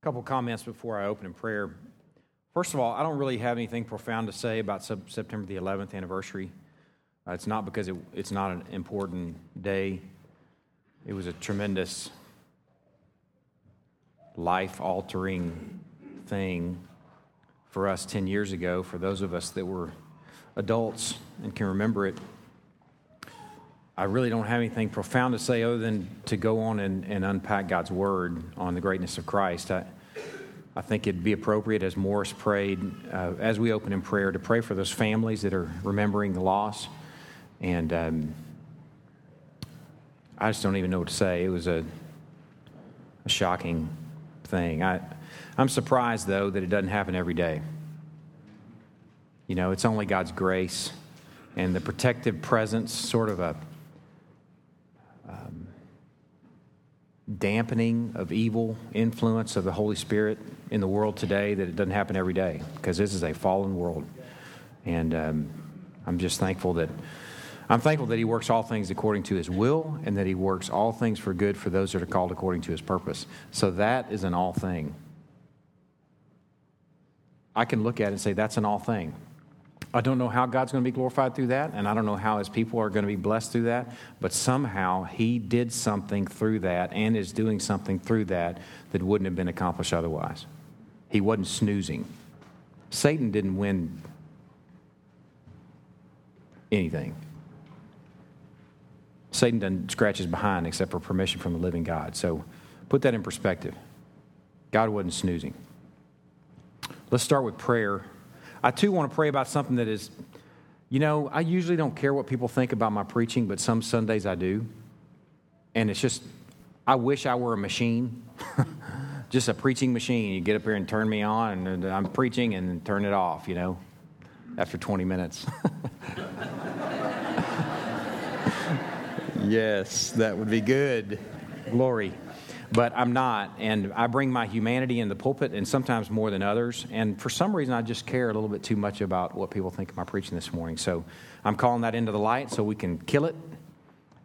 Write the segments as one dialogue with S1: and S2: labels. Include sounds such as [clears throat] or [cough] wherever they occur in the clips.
S1: A couple comments before I open in prayer. First of all, I don't really have anything profound to say about September the 11th anniversary. Uh, it's not because it, it's not an important day. It was a tremendous, life altering thing for us 10 years ago, for those of us that were adults and can remember it. I really don't have anything profound to say other than to go on and, and unpack God's word on the greatness of Christ. I, I think it'd be appropriate, as Morris prayed, uh, as we open in prayer, to pray for those families that are remembering the loss. And um, I just don't even know what to say. It was a, a shocking thing. I, I'm surprised, though, that it doesn't happen every day. You know, it's only God's grace and the protective presence, sort of a dampening of evil influence of the Holy Spirit in the world today that it doesn't happen every day because this is a fallen world. And um, I'm just thankful that I'm thankful that He works all things according to His will and that He works all things for good for those that are called according to His purpose. So that is an all thing. I can look at it and say that's an all thing. I don't know how God's going to be glorified through that, and I don't know how his people are going to be blessed through that, but somehow he did something through that and is doing something through that that wouldn't have been accomplished otherwise. He wasn't snoozing. Satan didn't win anything. Satan doesn't scratch his behind except for permission from the living God. So put that in perspective. God wasn't snoozing. Let's start with prayer. I too want to pray about something that is, you know, I usually don't care what people think about my preaching, but some Sundays I do. And it's just, I wish I were a machine, [laughs] just a preaching machine. You get up here and turn me on, and I'm preaching and turn it off, you know, after 20 minutes. [laughs] yes, that would be good. Glory but I'm not. And I bring my humanity in the pulpit, and sometimes more than others. And for some reason, I just care a little bit too much about what people think of my preaching this morning. So I'm calling that into the light so we can kill it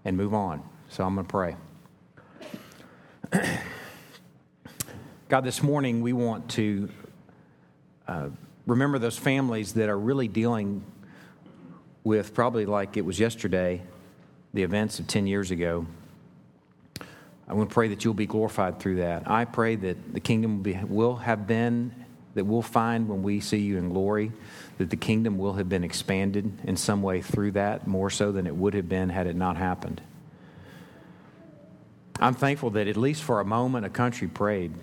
S1: and move on. So I'm going to pray. [clears throat] God, this morning we want to uh, remember those families that are really dealing with, probably like it was yesterday, the events of 10 years ago. I want to pray that you'll be glorified through that. I pray that the kingdom will, be, will have been, that we'll find when we see you in glory, that the kingdom will have been expanded in some way through that, more so than it would have been had it not happened. I'm thankful that at least for a moment, a country prayed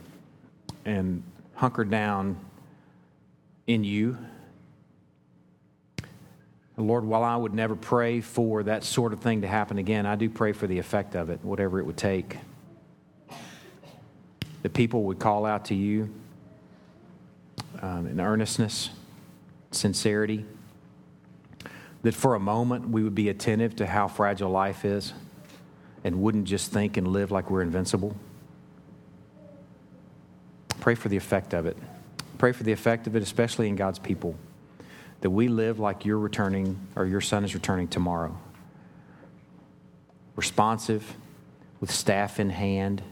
S1: and hunkered down in you. Lord, while I would never pray for that sort of thing to happen again, I do pray for the effect of it, whatever it would take that people would call out to you um, in earnestness, sincerity, that for a moment we would be attentive to how fragile life is and wouldn't just think and live like we're invincible. Pray for the effect of it. Pray for the effect of it, especially in God's people, that we live like you're returning or your son is returning tomorrow. Responsive, with staff in hand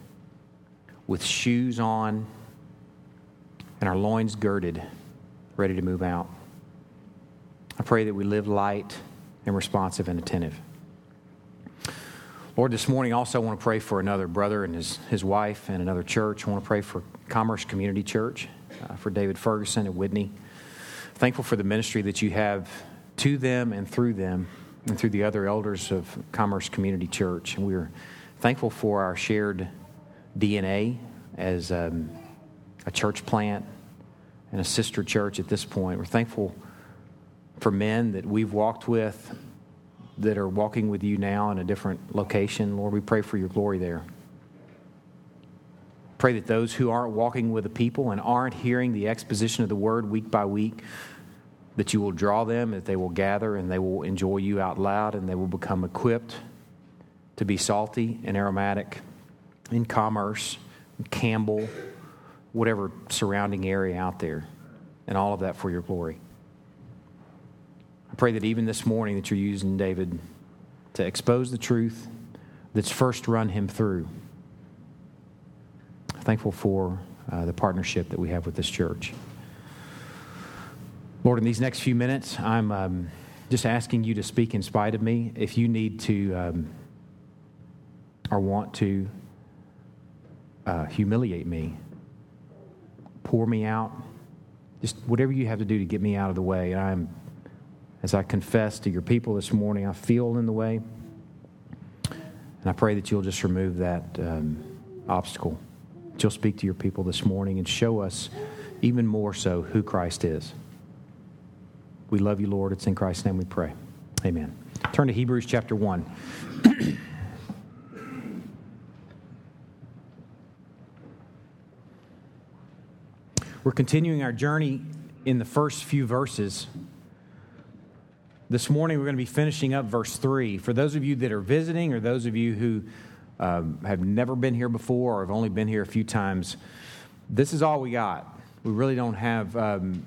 S1: with shoes on and our loins girded, ready to move out. I pray that we live light and responsive and attentive. Lord, this morning also I want to pray for another brother and his, his wife and another church. I want to pray for Commerce Community Church, uh, for David Ferguson and Whitney. Thankful for the ministry that you have to them and through them and through the other elders of Commerce Community Church. And we're thankful for our shared DNA as um, a church plant and a sister church at this point. We're thankful for men that we've walked with that are walking with you now in a different location. Lord, we pray for your glory there. Pray that those who aren't walking with the people and aren't hearing the exposition of the word week by week, that you will draw them, that they will gather and they will enjoy you out loud and they will become equipped to be salty and aromatic in commerce, Campbell, whatever surrounding area out there, and all of that for your glory. I pray that even this morning that you're using David to expose the truth that's first run him through. Thankful for uh, the partnership that we have with this church. Lord, in these next few minutes, I'm um, just asking you to speak in spite of me. If you need to um, or want to uh, humiliate me, pour me out, just whatever you have to do to get me out of the way. And I'm, as I confess to your people this morning, I feel in the way. And I pray that you'll just remove that um, obstacle. That you'll speak to your people this morning and show us even more so who Christ is. We love you, Lord. It's in Christ's name we pray. Amen. Turn to Hebrews chapter 1. [clears throat] We're continuing our journey in the first few verses. This morning, we're going to be finishing up verse 3. For those of you that are visiting, or those of you who um, have never been here before or have only been here a few times, this is all we got. We really don't have. Um,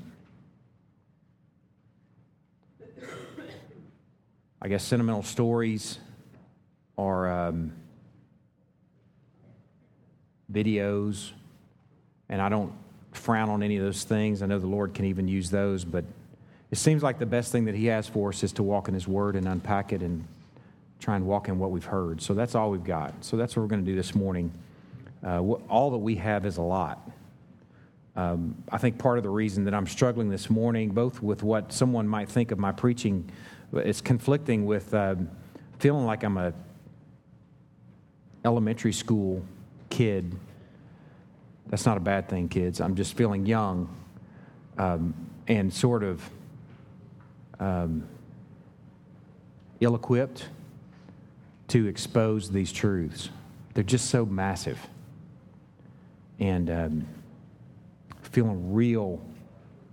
S1: I guess sentimental stories or um, videos, and I don't frown on any of those things. I know the Lord can even use those, but it seems like the best thing that He has for us is to walk in His Word and unpack it and try and walk in what we've heard. So that's all we've got. So that's what we're going to do this morning. Uh, all that we have is a lot. Um, I think part of the reason that I'm struggling this morning, both with what someone might think of my preaching, it's conflicting with uh, feeling like I'm a elementary school kid that's not a bad thing, kids. I'm just feeling young um, and sort of um, ill equipped to expose these truths. They're just so massive. And um, feeling real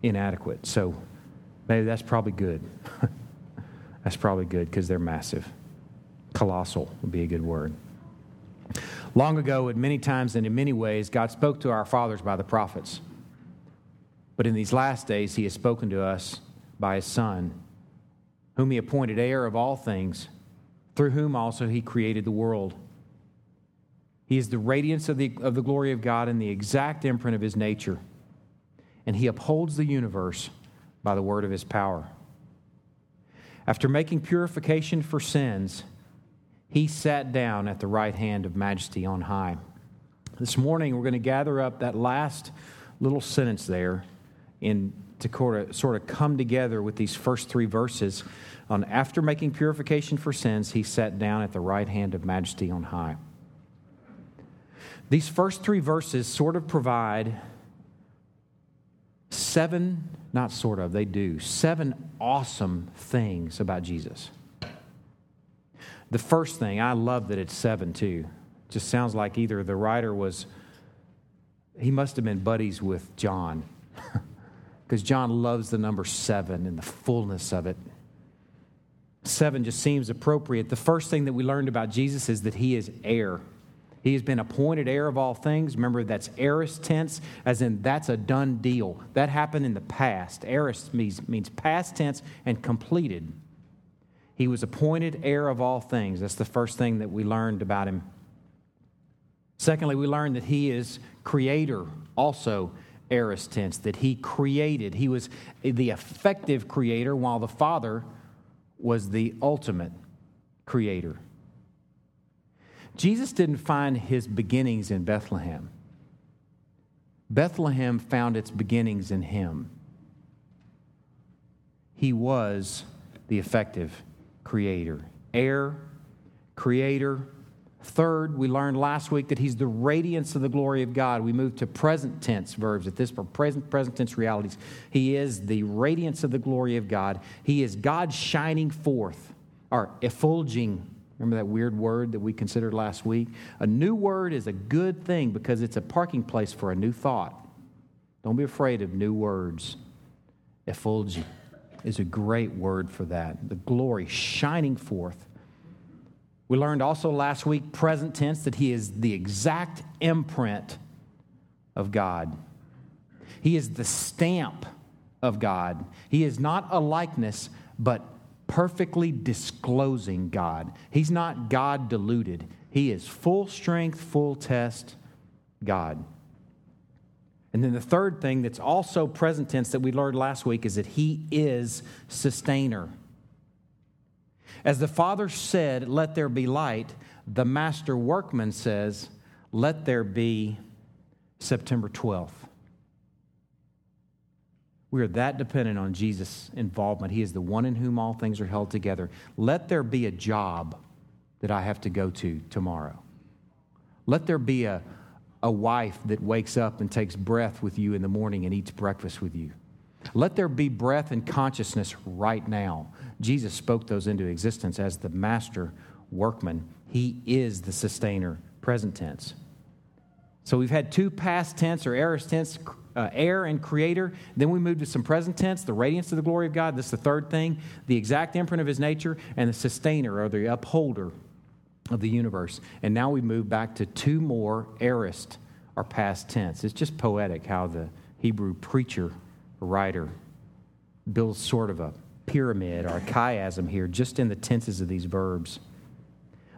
S1: inadequate. So maybe that's probably good. [laughs] that's probably good because they're massive. Colossal would be a good word. Long ago, in many times and in many ways, God spoke to our fathers by the prophets. But in these last days, He has spoken to us by His Son, whom He appointed heir of all things, through whom also He created the world. He is the radiance of the, of the glory of God and the exact imprint of His nature. And He upholds the universe by the word of His power. After making purification for sins, he sat down at the right hand of majesty on high. This morning, we're going to gather up that last little sentence there in to sort of come together with these first three verses. On after making purification for sins, he sat down at the right hand of majesty on high. These first three verses sort of provide seven, not sort of, they do, seven awesome things about Jesus. The first thing, I love that it's seven too. Just sounds like either the writer was, he must have been buddies with John, [laughs] because John loves the number seven and the fullness of it. Seven just seems appropriate. The first thing that we learned about Jesus is that he is heir. He has been appointed heir of all things. Remember, that's aorist tense, as in that's a done deal. That happened in the past. Aorist means, means past tense and completed. He was appointed heir of all things. That's the first thing that we learned about him. Secondly, we learned that he is creator, also aorist tense, that he created. He was the effective creator, while the Father was the ultimate creator. Jesus didn't find his beginnings in Bethlehem. Bethlehem found its beginnings in him. He was the effective creator. Heir, creator. Third, we learned last week that he's the radiance of the glory of God. We moved to present tense verbs at this for present, present tense realities. He is the radiance of the glory of God. He is God shining forth, or effulging. Remember that weird word that we considered last week? A new word is a good thing because it's a parking place for a new thought. Don't be afraid of new words. Effulging is a great word for that. The glory shining forth. We learned also last week, present tense, that he is the exact imprint of God. He is the stamp of God. He is not a likeness, but perfectly disclosing God. He's not God diluted. He is full strength, full test God. And then the third thing that's also present tense that we learned last week is that He is sustainer. As the Father said, Let there be light, the master workman says, Let there be September 12th. We are that dependent on Jesus' involvement. He is the one in whom all things are held together. Let there be a job that I have to go to tomorrow. Let there be a, a wife that wakes up and takes breath with you in the morning and eats breakfast with you. Let there be breath and consciousness right now. Jesus spoke those into existence as the master workman. He is the sustainer, present tense. So we've had two past tense or aorist tense, uh, heir and creator. Then we moved to some present tense, the radiance of the glory of God. This is the third thing, the exact imprint of his nature, and the sustainer or the upholder of the universe. And now we move back to two more aorist or past tense. It's just poetic how the Hebrew preacher, writer, builds sort of a pyramid or a chiasm here just in the tenses of these verbs.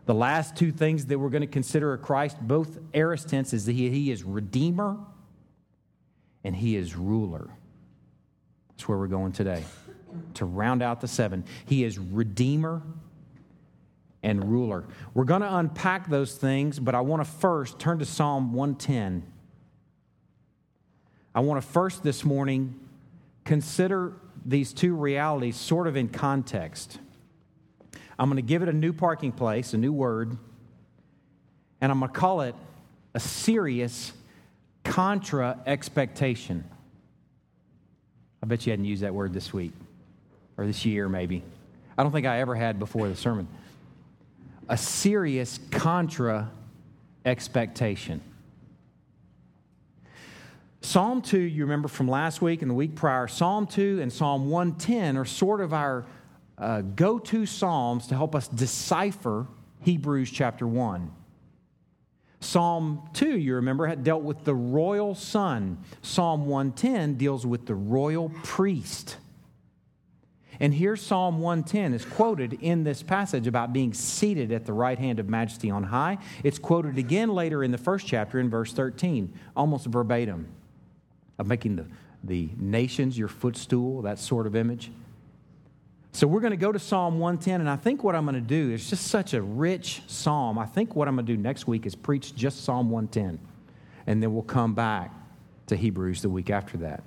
S1: The last two things that we're going to consider of Christ, both aorist tenses, he, he is redeemer and he is ruler. That's where we're going today. To round out the seven, he is redeemer and ruler. We're going to unpack those things, but I want to first turn to Psalm 110. I want to first this morning consider these two realities sort of in context. I'm going to give it a new parking place, a new word, and I'm going to call it a serious contra expectation. I bet you hadn't used that word this week or this year, maybe. I don't think I ever had before the sermon. A serious contra expectation. Psalm 2, you remember from last week and the week prior, Psalm 2 and Psalm 110 are sort of our uh, go to Psalms to help us decipher Hebrews chapter 1. Psalm 2, you remember, had dealt with the royal son. Psalm 110 deals with the royal priest. And here, Psalm 110 is quoted in this passage about being seated at the right hand of majesty on high. It's quoted again later in the first chapter in verse 13, almost verbatim, of making the, the nations your footstool, that sort of image. So we're going to go to Psalm 110, and I think what I'm going to do is just such a rich psalm. I think what I'm going to do next week is preach just Psalm 110, and then we'll come back to Hebrews the week after that.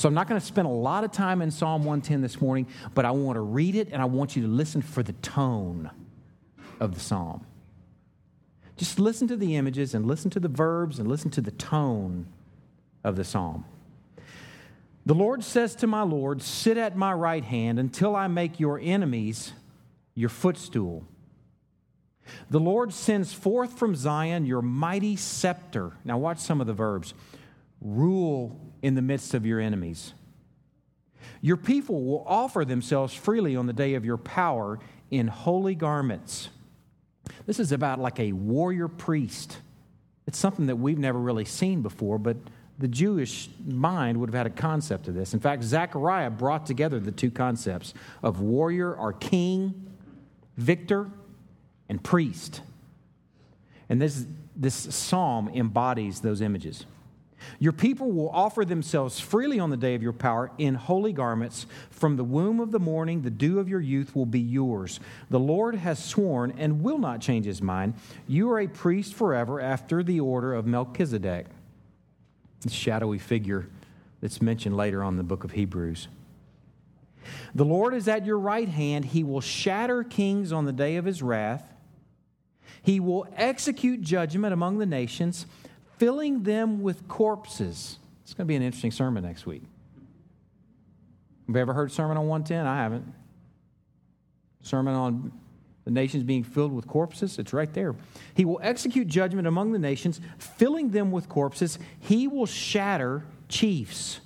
S1: So I'm not going to spend a lot of time in Psalm 110 this morning, but I want to read it and I want you to listen for the tone of the psalm. Just listen to the images and listen to the verbs and listen to the tone of the psalm. The Lord says to my Lord, Sit at my right hand until I make your enemies your footstool. The Lord sends forth from Zion your mighty scepter. Now, watch some of the verbs rule in the midst of your enemies. Your people will offer themselves freely on the day of your power in holy garments. This is about like a warrior priest. It's something that we've never really seen before, but the Jewish mind would have had a concept of this. In fact, Zechariah brought together the two concepts of warrior or king, victor, and priest. And this, this psalm embodies those images. Your people will offer themselves freely on the day of your power in holy garments. From the womb of the morning, the dew of your youth will be yours. The Lord has sworn and will not change his mind. You are a priest forever after the order of Melchizedek this shadowy figure that's mentioned later on in the book of Hebrews. The Lord is at your right hand. He will shatter kings on the day of his wrath. He will execute judgment among the nations, filling them with corpses. It's going to be an interesting sermon next week. Have you ever heard a sermon on 110? I haven't. Sermon on the nations being filled with corpses. It's right there. He will execute judgment among the nations, filling them with corpses. He will shatter chiefs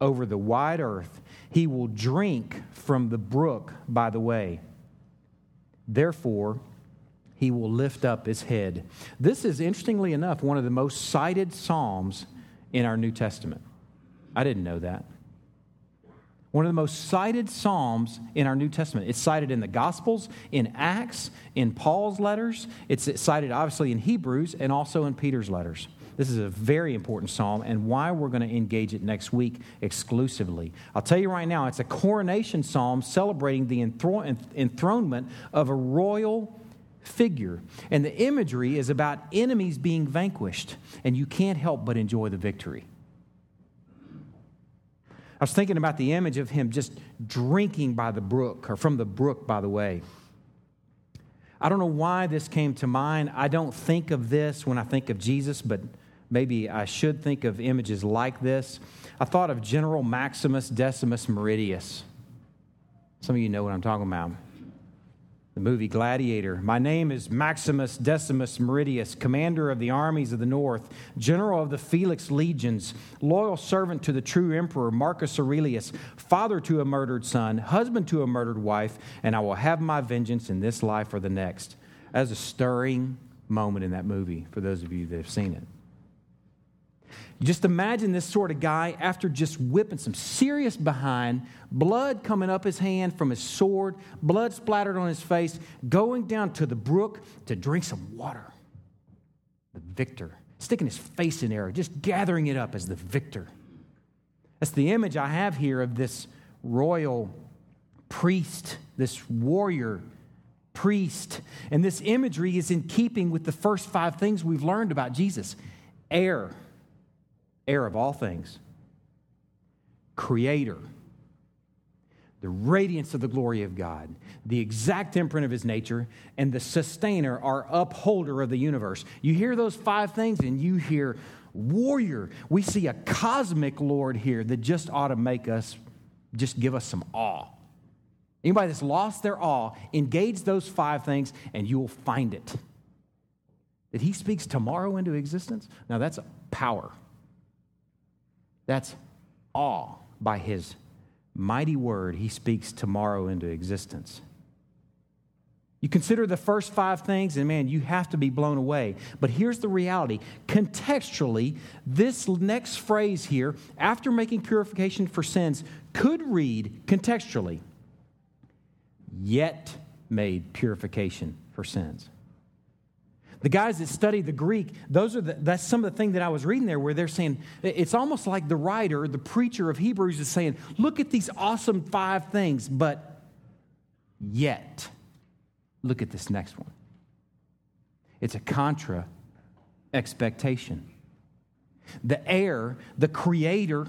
S1: over the wide earth. He will drink from the brook by the way. Therefore, he will lift up his head. This is, interestingly enough, one of the most cited Psalms in our New Testament. I didn't know that one of the most cited Psalms in our New Testament. It's cited in the Gospels, in Acts, in Paul's letters. It's cited obviously in Hebrews and also in Peter's letters. this is a very important psalm and why we're going to engage it next week exclusively. I'll tell you right now, it's a coronation psalm celebrating the enthronement of a royal figure. And the imagery is about enemies being vanquished, and you can't help but enjoy the victory. I was thinking about the image of him just drinking by the brook, or from the brook, by the way. I don't know why this came to mind. I don't think of this when I think of Jesus, but maybe I should think of images like this. I thought of General Maximus Decimus Meridius. Some of you know what I'm talking about the movie Gladiator. My name is Maximus Decimus Meridius, commander of the armies of the north, general of the Felix legions, loyal servant to the true emperor Marcus Aurelius, father to a murdered son, husband to a murdered wife, and I will have my vengeance in this life or the next. As a stirring moment in that movie for those of you that have seen it. Just imagine this sort of guy after just whipping some serious behind, blood coming up his hand from his sword, blood splattered on his face, going down to the brook to drink some water. The victor, sticking his face in there, just gathering it up as the victor. That's the image I have here of this royal priest, this warrior priest. And this imagery is in keeping with the first five things we've learned about Jesus heir heir of all things, creator, the radiance of the glory of God, the exact imprint of his nature, and the sustainer, our upholder of the universe. You hear those five things and you hear warrior. We see a cosmic Lord here that just ought to make us, just give us some awe. Anybody that's lost their awe, engage those five things and you will find it. That he speaks tomorrow into existence? Now that's power. That's all by his mighty word he speaks tomorrow into existence. You consider the first five things, and man, you have to be blown away. But here's the reality contextually, this next phrase here, after making purification for sins, could read contextually, yet made purification for sins. The guys that study the Greek, those are the, that's some of the thing that I was reading there where they're saying it's almost like the writer, the preacher of Hebrews is saying, look at these awesome five things, but yet, look at this next one. It's a contra expectation. The heir, the creator,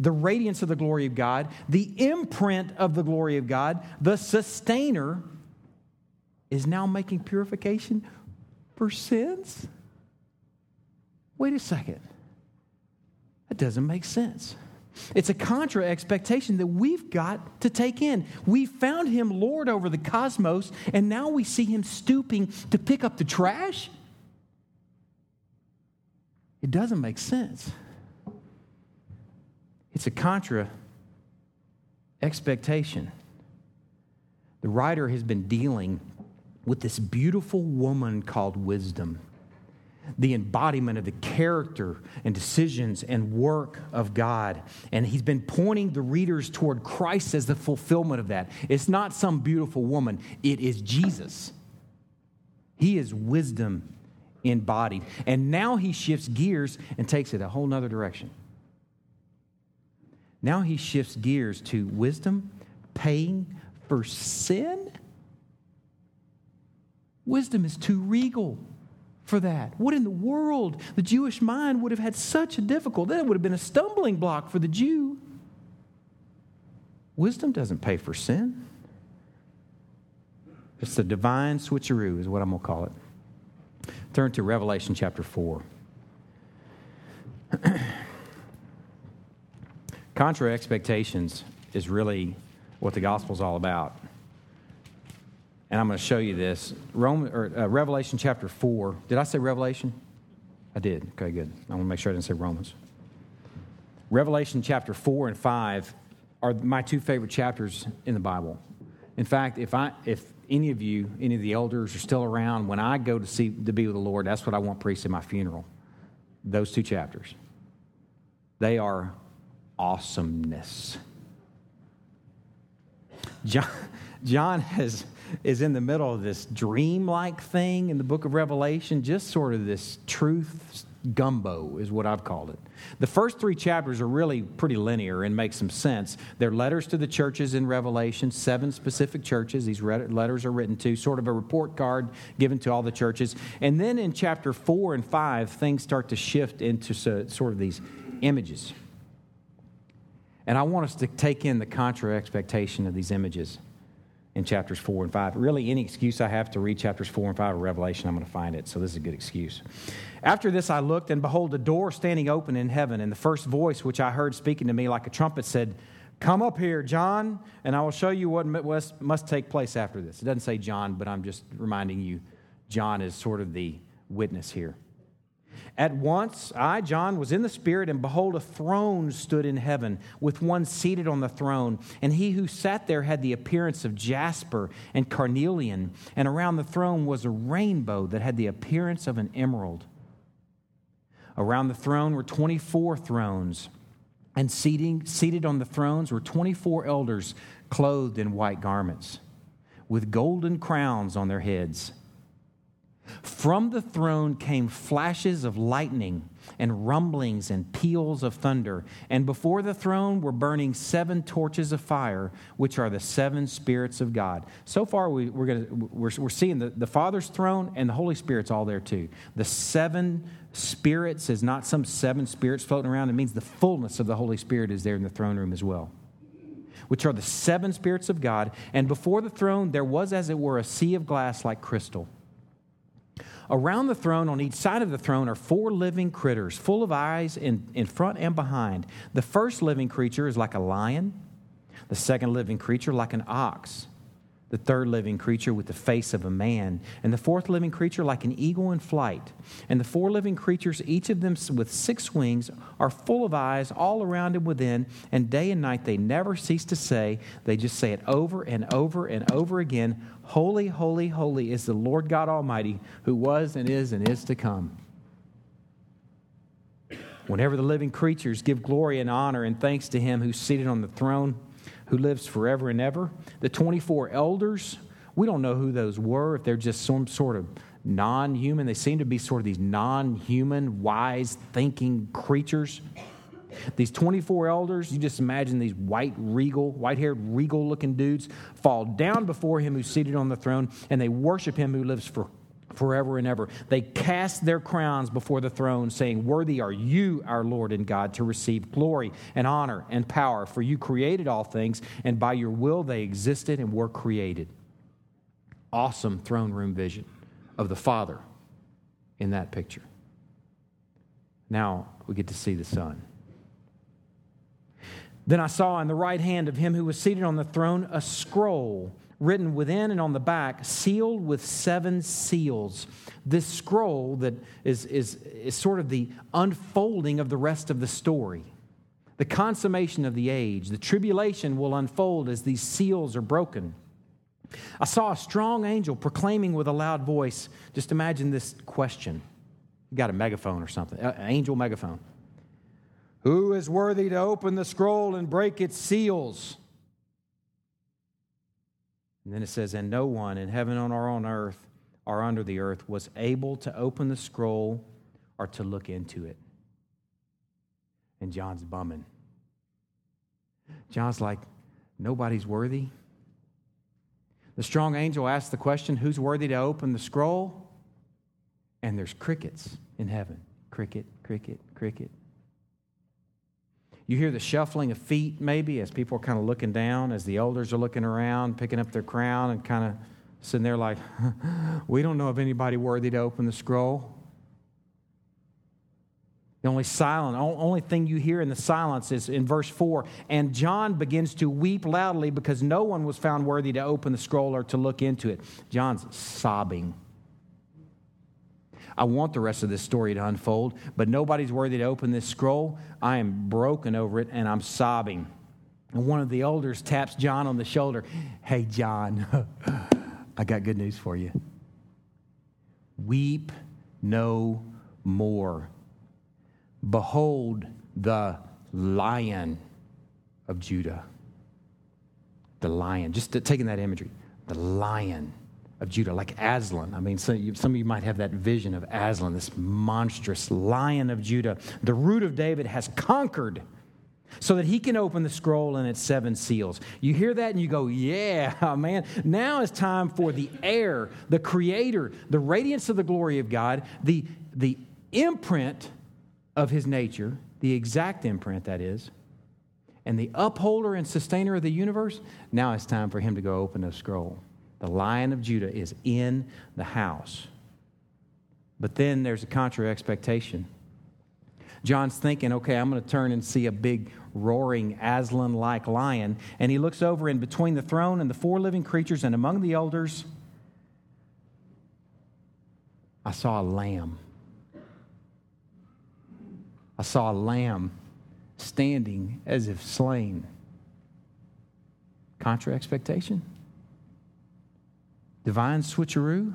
S1: the radiance of the glory of God, the imprint of the glory of God, the sustainer is now making purification for sins? Wait a second. That doesn't make sense. It's a contra expectation that we've got to take in. We found him Lord over the cosmos, and now we see him stooping to pick up the trash? It doesn't make sense. It's a contra expectation. The writer has been dealing with this beautiful woman called wisdom, the embodiment of the character and decisions and work of God. And he's been pointing the readers toward Christ as the fulfillment of that. It's not some beautiful woman, it is Jesus. He is wisdom embodied. And now he shifts gears and takes it a whole nother direction. Now he shifts gears to wisdom paying for sin Wisdom is too regal for that. What in the world? The Jewish mind would have had such a difficult, that would have been a stumbling block for the Jew. Wisdom doesn't pay for sin. It's the divine switcheroo, is what I'm going to call it. Turn to Revelation chapter 4. [clears throat] Contra expectations is really what the gospel is all about and I'm going to show you this. Roman, or, uh, Revelation chapter 4. Did I say Revelation? I did. Okay, good. I want to make sure I didn't say Romans. Revelation chapter 4 and 5 are my two favorite chapters in the Bible. In fact, if, I, if any of you, any of the elders are still around, when I go to, see, to be with the Lord, that's what I want preached at my funeral. Those two chapters. They are awesomeness. John, [laughs] John has is in the middle of this dream-like thing in the book of Revelation, just sort of this truth gumbo, is what I've called it. The first three chapters are really pretty linear and make some sense. They're letters to the churches in Revelation, seven specific churches. These letters are written to, sort of a report card given to all the churches. And then in chapter four and five, things start to shift into sort of these images. And I want us to take in the contra expectation of these images in chapters 4 and 5. Really, any excuse I have to read chapters 4 and 5 of Revelation, I'm going to find it. So, this is a good excuse. After this, I looked, and behold, a door standing open in heaven. And the first voice which I heard speaking to me like a trumpet said, Come up here, John, and I will show you what must take place after this. It doesn't say John, but I'm just reminding you, John is sort of the witness here. At once, I, John, was in the Spirit, and behold, a throne stood in heaven, with one seated on the throne. And he who sat there had the appearance of jasper and carnelian, and around the throne was a rainbow that had the appearance of an emerald. Around the throne were 24 thrones, and seating, seated on the thrones were 24 elders clothed in white garments, with golden crowns on their heads. From the throne came flashes of lightning and rumblings and peals of thunder. And before the throne were burning seven torches of fire, which are the seven spirits of God. So far, we, are gonna, we're, we're seeing the, the Father's throne and the Holy Spirit's all there too. The seven spirits is not some seven spirits floating around, it means the fullness of the Holy Spirit is there in the throne room as well which are the seven spirits of God. And before the throne, there was, as it were, a sea of glass like crystal. Around the throne, on each side of the throne, are four living critters, full of eyes in, in front and behind. The first living creature is like a lion, the second living creature, like an ox the third living creature with the face of a man, and the fourth living creature like an eagle in flight. And the four living creatures, each of them with six wings, are full of eyes all around and within, and day and night they never cease to say, they just say it over and over and over again Holy, holy, holy is the Lord God Almighty, who was and is and is to come. Whenever the living creatures give glory and honor and thanks to him who's seated on the throne, who lives forever and ever. The 24 elders, we don't know who those were, if they're just some sort of non human. They seem to be sort of these non human, wise, thinking creatures. These 24 elders, you just imagine these white, regal, white haired, regal looking dudes fall down before him who's seated on the throne and they worship him who lives for, forever and ever. They cast their crowns before the throne, saying, Worthy are you, our Lord and God, to receive glory and honor and power, for you created all things, and by your will they existed and were created. Awesome throne room vision of the Father in that picture. Now we get to see the Son. Then I saw in the right hand of him who was seated on the throne a scroll written within and on the back, sealed with seven seals. This scroll that is, is, is sort of the unfolding of the rest of the story. The consummation of the age, the tribulation will unfold as these seals are broken. I saw a strong angel proclaiming with a loud voice. Just imagine this question. You got a megaphone or something, an angel megaphone. Who is worthy to open the scroll and break its seals? And then it says, And no one in heaven or on earth or under the earth was able to open the scroll or to look into it. And John's bumming. John's like, Nobody's worthy. The strong angel asks the question, Who's worthy to open the scroll? And there's crickets in heaven. Cricket, cricket, cricket. You hear the shuffling of feet, maybe, as people are kind of looking down, as the elders are looking around, picking up their crown, and kind of sitting there like, [laughs] we don't know of anybody worthy to open the scroll. The only silent, only thing you hear in the silence is in verse 4. And John begins to weep loudly because no one was found worthy to open the scroll or to look into it. John's sobbing. I want the rest of this story to unfold, but nobody's worthy to open this scroll. I am broken over it and I'm sobbing. And one of the elders taps John on the shoulder. Hey, John, [laughs] I got good news for you. Weep no more. Behold the lion of Judah. The lion, just taking that imagery, the lion of Judah, like Aslan. I mean, some of you might have that vision of Aslan, this monstrous lion of Judah. The root of David has conquered so that he can open the scroll and its seven seals. You hear that and you go, yeah, [laughs] man. Now it's time for the heir, the creator, the radiance of the glory of God, the, the imprint of his nature, the exact imprint that is, and the upholder and sustainer of the universe. Now it's time for him to go open the scroll. The lion of Judah is in the house. But then there's a contrary expectation. John's thinking, okay, I'm going to turn and see a big roaring Aslan like lion. And he looks over, and between the throne and the four living creatures and among the elders, I saw a lamb. I saw a lamb standing as if slain. Contra expectation? Divine switcheroo?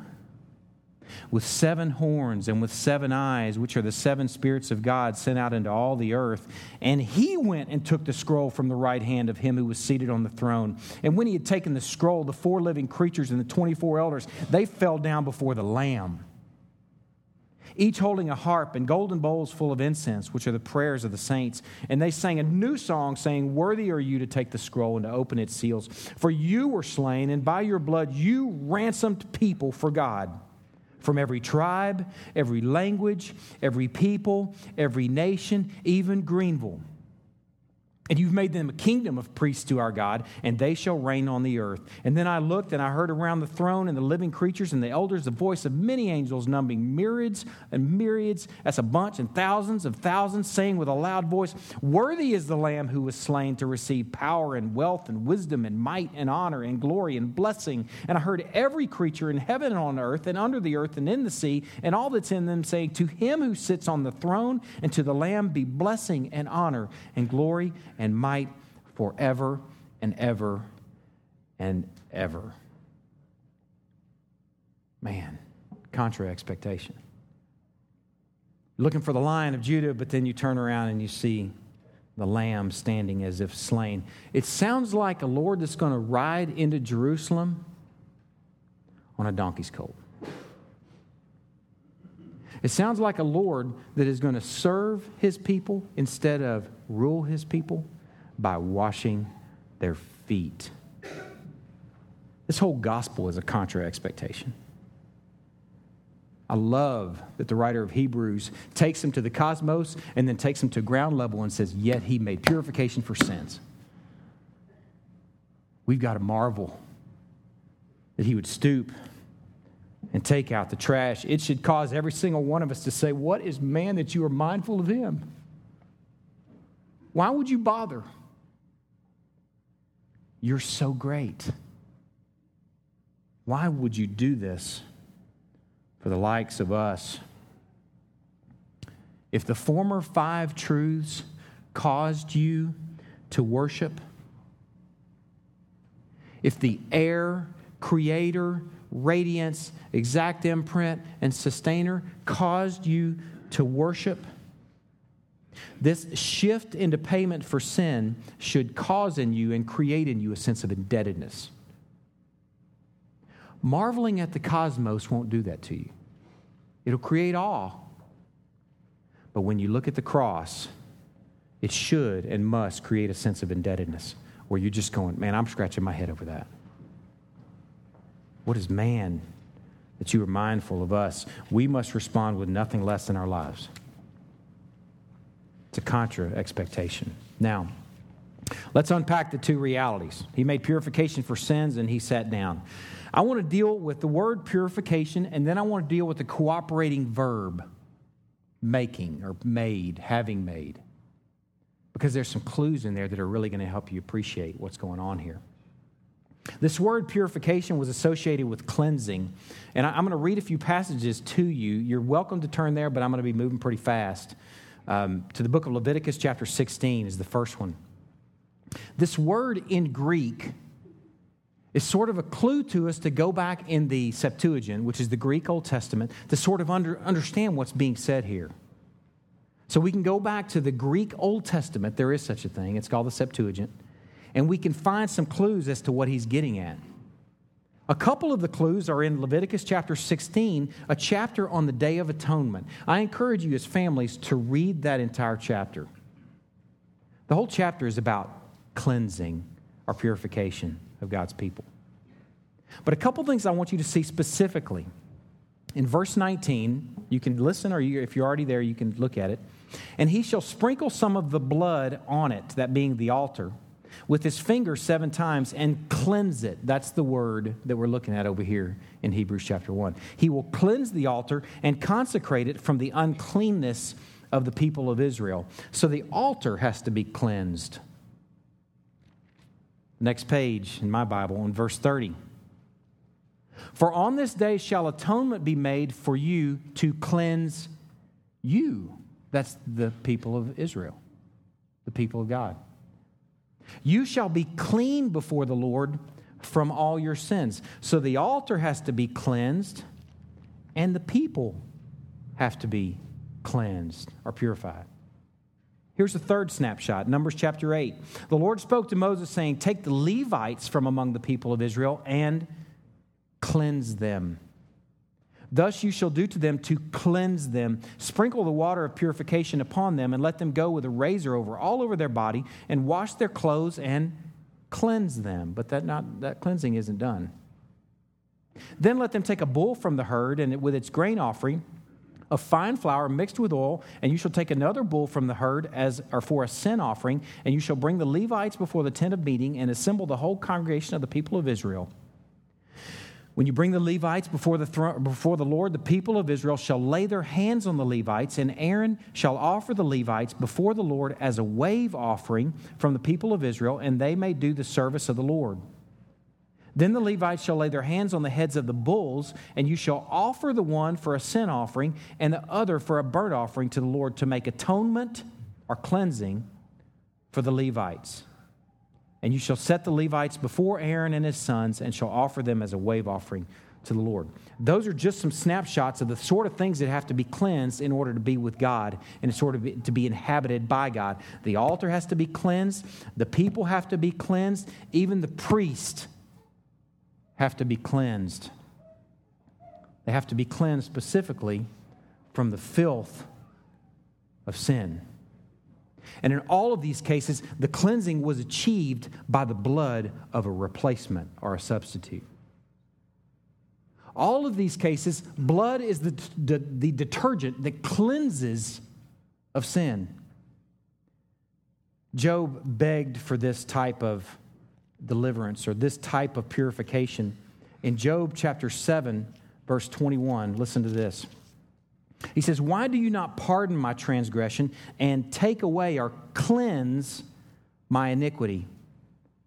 S1: with seven horns and with seven eyes, which are the seven spirits of God sent out into all the earth. And he went and took the scroll from the right hand of him who was seated on the throne. And when he had taken the scroll, the four living creatures and the 24 elders, they fell down before the Lamb. Each holding a harp and golden bowls full of incense, which are the prayers of the saints. And they sang a new song, saying, Worthy are you to take the scroll and to open its seals. For you were slain, and by your blood you ransomed people for God from every tribe, every language, every people, every nation, even Greenville. And you've made them a kingdom of priests to our God, and they shall reign on the earth. And then I looked, and I heard around the throne and the living creatures and the elders the voice of many angels, numbering myriads and myriads, that's a bunch, and thousands of thousands, saying with a loud voice, Worthy is the Lamb who was slain to receive power and wealth and wisdom and might and honor and glory and blessing. And I heard every creature in heaven and on earth and under the earth and in the sea, and all that's in them, saying, To him who sits on the throne and to the Lamb be blessing and honor and glory and might forever and ever and ever. Man, contra expectation. Looking for the lion of Judah, but then you turn around and you see the lamb standing as if slain. It sounds like a Lord that's going to ride into Jerusalem on a donkey's colt. It sounds like a Lord that is going to serve his people instead of rule his people by washing their feet. This whole gospel is a contra expectation. I love that the writer of Hebrews takes him to the cosmos and then takes him to ground level and says, Yet he made purification for sins. We've got to marvel that he would stoop and take out the trash. It should cause every single one of us to say, What is man that you are mindful of him? Why would you bother? You're so great. Why would you do this for the likes of us? If the former five truths caused you to worship, if the heir, creator, radiance, exact imprint, and sustainer caused you to worship, this shift into payment for sin should cause in you and create in you a sense of indebtedness. Marveling at the cosmos won't do that to you, it'll create awe. But when you look at the cross, it should and must create a sense of indebtedness where you're just going, man, I'm scratching my head over that. What is man that you are mindful of us? We must respond with nothing less than our lives. It's a contra expectation. Now, let's unpack the two realities. He made purification for sins and he sat down. I want to deal with the word purification and then I want to deal with the cooperating verb making or made, having made. Because there's some clues in there that are really going to help you appreciate what's going on here. This word purification was associated with cleansing. And I'm going to read a few passages to you. You're welcome to turn there, but I'm going to be moving pretty fast um, to the book of Leviticus, chapter 16, is the first one. This word in Greek is sort of a clue to us to go back in the Septuagint, which is the Greek Old Testament, to sort of under, understand what's being said here. So we can go back to the Greek Old Testament. There is such a thing, it's called the Septuagint. And we can find some clues as to what he's getting at. A couple of the clues are in Leviticus chapter 16, a chapter on the Day of Atonement. I encourage you as families to read that entire chapter. The whole chapter is about cleansing or purification of God's people. But a couple things I want you to see specifically. In verse 19, you can listen, or you, if you're already there, you can look at it. And he shall sprinkle some of the blood on it, that being the altar, with his finger seven times and cleanse it. That's the word that we're looking at over here in Hebrews chapter 1. He will cleanse the altar and consecrate it from the uncleanness of the people of Israel. So the altar has to be cleansed. Next page in my Bible, in verse 30. For on this day shall atonement be made for you to cleanse you. That's the people of Israel, the people of God. You shall be clean before the Lord from all your sins. So the altar has to be cleansed, and the people have to be cleansed or purified. Here's the third snapshot Numbers chapter 8. The Lord spoke to Moses, saying, Take the Levites from among the people of Israel and cleanse them. Thus you shall do to them to cleanse them. Sprinkle the water of purification upon them, and let them go with a razor over all over their body, and wash their clothes and cleanse them. But that, not, that cleansing isn't done. Then let them take a bull from the herd, and with its grain offering, of fine flour mixed with oil, and you shall take another bull from the herd as or for a sin offering, and you shall bring the Levites before the tent of meeting and assemble the whole congregation of the people of Israel. When you bring the Levites before the, throne, before the Lord, the people of Israel shall lay their hands on the Levites, and Aaron shall offer the Levites before the Lord as a wave offering from the people of Israel, and they may do the service of the Lord. Then the Levites shall lay their hands on the heads of the bulls, and you shall offer the one for a sin offering and the other for a burnt offering to the Lord to make atonement or cleansing for the Levites. And you shall set the Levites before Aaron and his sons and shall offer them as a wave offering to the Lord. Those are just some snapshots of the sort of things that have to be cleansed in order to be with God and sort of to be inhabited by God. The altar has to be cleansed, the people have to be cleansed, even the priest have to be cleansed. They have to be cleansed specifically from the filth of sin. And in all of these cases, the cleansing was achieved by the blood of a replacement or a substitute. All of these cases, blood is the, the, the detergent that cleanses of sin. Job begged for this type of deliverance or this type of purification. In Job chapter 7, verse 21, listen to this. He says, Why do you not pardon my transgression and take away or cleanse my iniquity?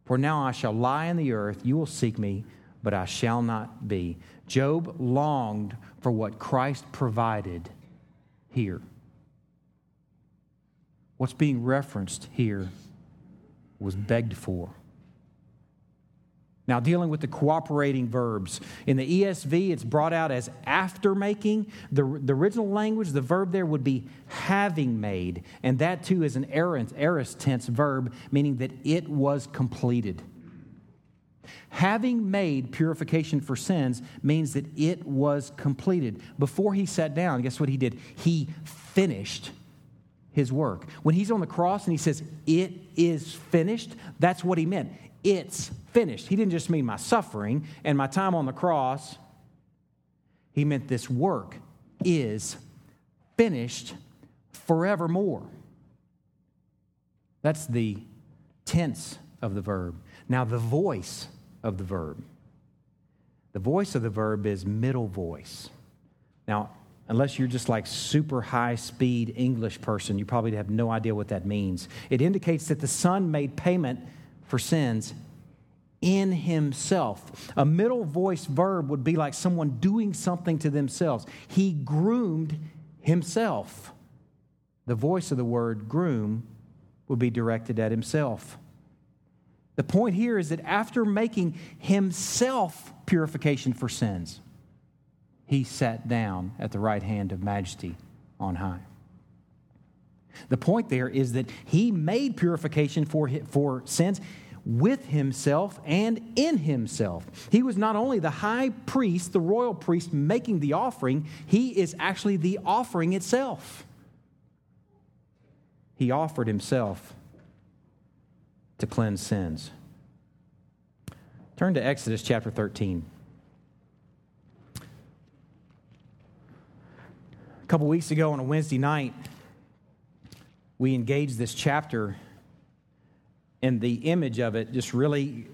S1: For now I shall lie in the earth. You will seek me, but I shall not be. Job longed for what Christ provided here. What's being referenced here was begged for. Now, dealing with the cooperating verbs. In the ESV, it's brought out as after making. The, the original language, the verb there would be having made. And that too is an aorist tense verb, meaning that it was completed. Having made purification for sins means that it was completed. Before he sat down, guess what he did? He finished his work. When he's on the cross and he says, It is finished, that's what he meant it's finished. He didn't just mean my suffering and my time on the cross, he meant this work is finished forevermore. That's the tense of the verb. Now, the voice of the verb. The voice of the verb is middle voice. Now, unless you're just like super high speed English person, you probably have no idea what that means. It indicates that the Son made payment for sins in himself. A middle voice verb would be like someone doing something to themselves. He groomed himself. The voice of the word groom would be directed at himself. The point here is that after making himself purification for sins, he sat down at the right hand of majesty on high. The point there is that he made purification for, for sins with himself and in himself. He was not only the high priest, the royal priest making the offering, he is actually the offering itself. He offered himself to cleanse sins. Turn to Exodus chapter 13. A couple weeks ago on a Wednesday night, we engage this chapter, and the image of it just really,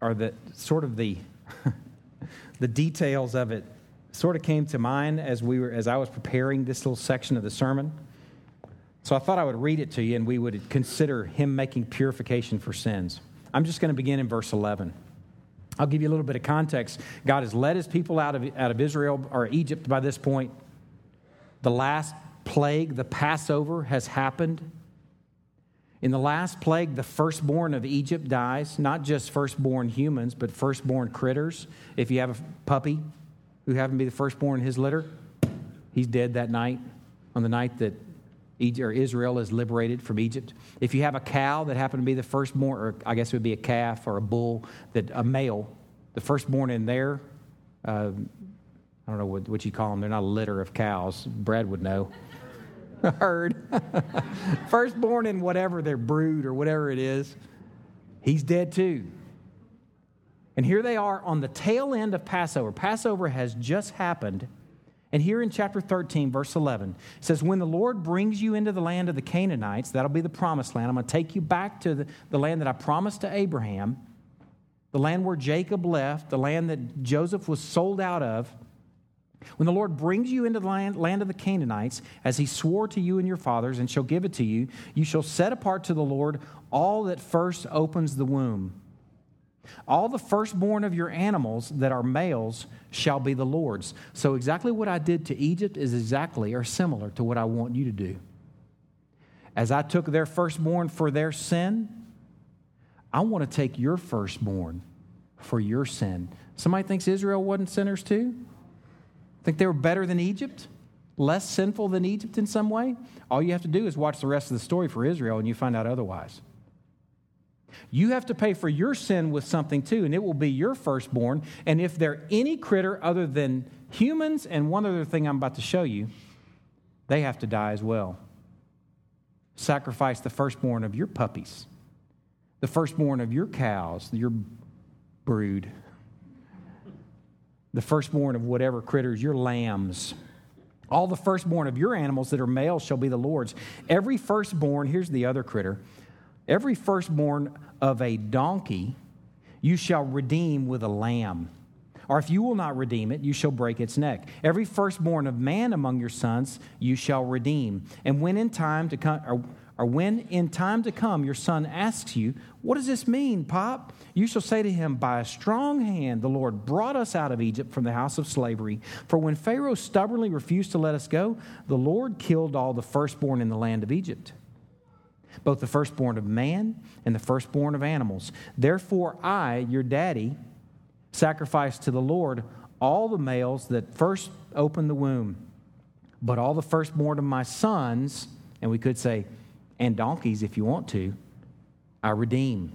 S1: or the sort of the, [laughs] the details of it sort of came to mind as we were as I was preparing this little section of the sermon. So I thought I would read it to you and we would consider him making purification for sins. I'm just going to begin in verse 11. I'll give you a little bit of context. God has led his people out of, out of Israel or Egypt by this point. The last plague, the Passover, has happened. In the last plague, the firstborn of Egypt dies, not just firstborn humans, but firstborn critters. If you have a puppy who happened to be the firstborn in his litter, he's dead that night, on the night that Israel is liberated from Egypt. If you have a cow that happened to be the firstborn, or I guess it would be a calf or a bull, that a male, the firstborn in there, uh, I don't know what, what you call them. They're not a litter of cows. Brad would know. [laughs] Herd. [laughs] Firstborn in whatever their brood or whatever it is, he's dead too. And here they are on the tail end of Passover. Passover has just happened. And here in chapter 13, verse 11, it says, When the Lord brings you into the land of the Canaanites, that'll be the promised land. I'm going to take you back to the, the land that I promised to Abraham, the land where Jacob left, the land that Joseph was sold out of. When the Lord brings you into the land, land, of the Canaanites, as he swore to you and your fathers, and shall give it to you, you shall set apart to the Lord all that first opens the womb. All the firstborn of your animals that are males shall be the Lord's. So, exactly what I did to Egypt is exactly or similar to what I want you to do. As I took their firstborn for their sin, I want to take your firstborn for your sin. Somebody thinks Israel wasn't sinners too? Think they were better than Egypt? Less sinful than Egypt in some way? All you have to do is watch the rest of the story for Israel and you find out otherwise. You have to pay for your sin with something too, and it will be your firstborn. And if they're any critter other than humans, and one other thing I'm about to show you, they have to die as well. Sacrifice the firstborn of your puppies, the firstborn of your cows, your brood the firstborn of whatever critters, your lambs. All the firstborn of your animals that are male shall be the Lord's. Every firstborn, here's the other critter, every firstborn of a donkey you shall redeem with a lamb. Or if you will not redeem it, you shall break its neck. Every firstborn of man among your sons you shall redeem. And when in time to come, or when in time to come your son asks you, What does this mean, Pop? You shall say to him, By a strong hand the Lord brought us out of Egypt from the house of slavery. For when Pharaoh stubbornly refused to let us go, the Lord killed all the firstborn in the land of Egypt, both the firstborn of man and the firstborn of animals. Therefore, I, your daddy, sacrificed to the Lord all the males that first opened the womb, but all the firstborn of my sons, and we could say, and donkeys if you want to, I redeem.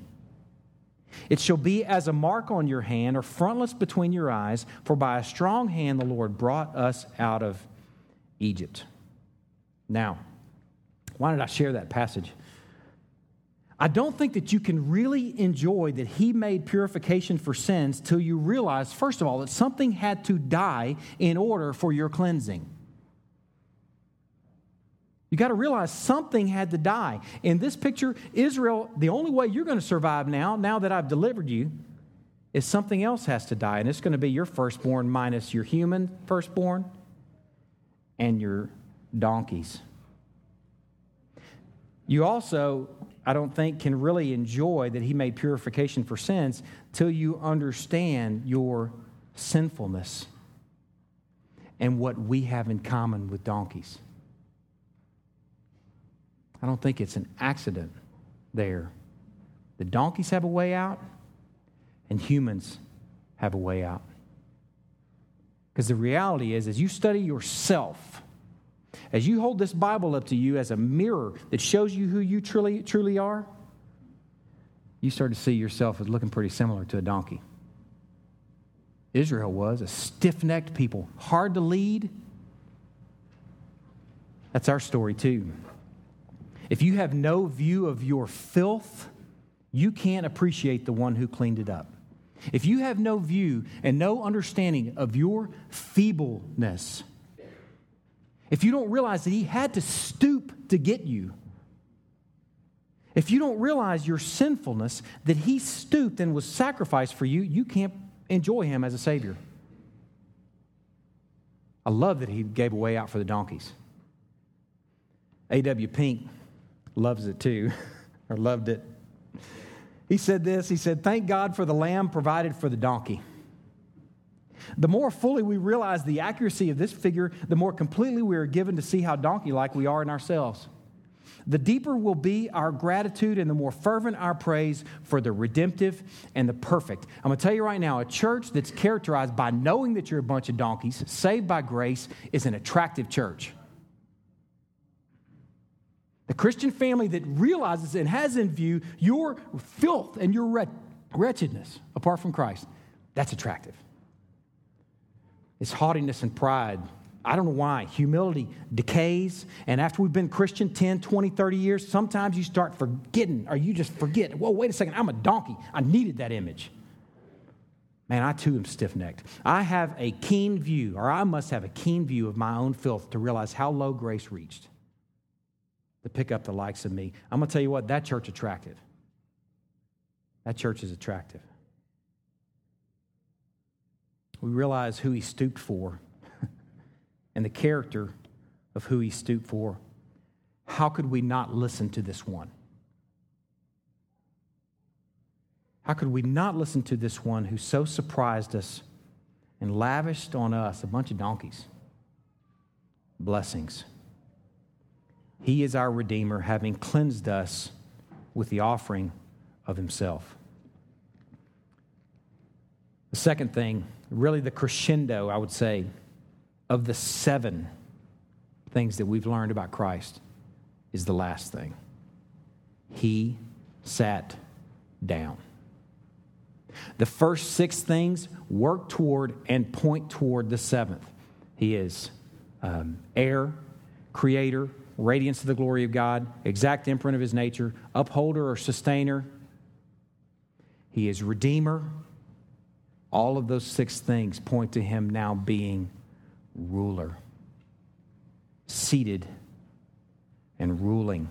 S1: It shall be as a mark on your hand or frontlets between your eyes, for by a strong hand the Lord brought us out of Egypt. Now, why did I share that passage? I don't think that you can really enjoy that He made purification for sins till you realize, first of all, that something had to die in order for your cleansing. You got to realize something had to die. In this picture, Israel, the only way you're going to survive now, now that I've delivered you, is something else has to die. And it's going to be your firstborn minus your human firstborn and your donkeys. You also, I don't think, can really enjoy that He made purification for sins till you understand your sinfulness and what we have in common with donkeys. I don't think it's an accident there. The donkeys have a way out, and humans have a way out. Because the reality is, as you study yourself, as you hold this Bible up to you as a mirror that shows you who you truly, truly are, you start to see yourself as looking pretty similar to a donkey. Israel was a stiff necked people, hard to lead. That's our story, too. If you have no view of your filth, you can't appreciate the one who cleaned it up. If you have no view and no understanding of your feebleness, if you don't realize that he had to stoop to get you, if you don't realize your sinfulness, that he stooped and was sacrificed for you, you can't enjoy him as a Savior. I love that he gave a way out for the donkeys. A.W. Pink loves it too, [laughs] or loved it. He said this He said, Thank God for the lamb provided for the donkey. The more fully we realize the accuracy of this figure, the more completely we are given to see how donkey like we are in ourselves. The deeper will be our gratitude and the more fervent our praise for the redemptive and the perfect. I'm going to tell you right now a church that's characterized by knowing that you're a bunch of donkeys, saved by grace, is an attractive church. The Christian family that realizes and has in view your filth and your wretchedness apart from Christ, that's attractive. It's haughtiness and pride. I don't know why. Humility decays. And after we've been Christian 10, 20, 30 years, sometimes you start forgetting, or you just forget, whoa, wait a second, I'm a donkey. I needed that image. Man, I too am stiff necked. I have a keen view, or I must have a keen view of my own filth to realize how low grace reached to pick up the likes of me. I'm going to tell you what, that church attractive. That church is attractive. We realize who he stooped for [laughs] and the character of who he stooped for. How could we not listen to this one? How could we not listen to this one who so surprised us and lavished on us a bunch of donkeys, blessings? He is our Redeemer, having cleansed us with the offering of Himself. The second thing, really the crescendo, I would say, of the seven things that we've learned about Christ, is the last thing. He sat down. The first six things work toward and point toward the seventh. He is um, heir, creator, radiance of the glory of God, exact imprint of his nature, upholder or sustainer. He is redeemer. All of those six things point to him now being ruler, seated and ruling.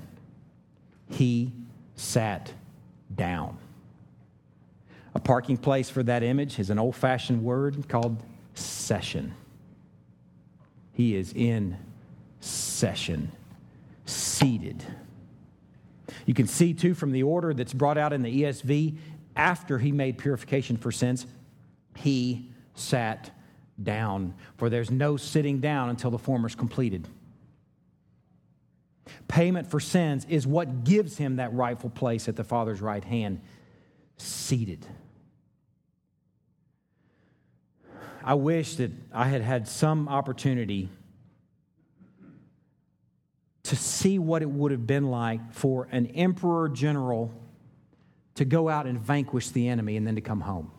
S1: He sat down. A parking place for that image is an old fashioned word called session. He is in session seated. You can see, too, from the order that's brought out in the ESV, after he made purification for sins, he sat down. For there's no sitting down until the former is completed. Payment for sins is what gives him that rightful place at the Father's right hand, seated. I wish that I had had some opportunity to see what it would have been like for an emperor general to go out and vanquish the enemy and then to come home.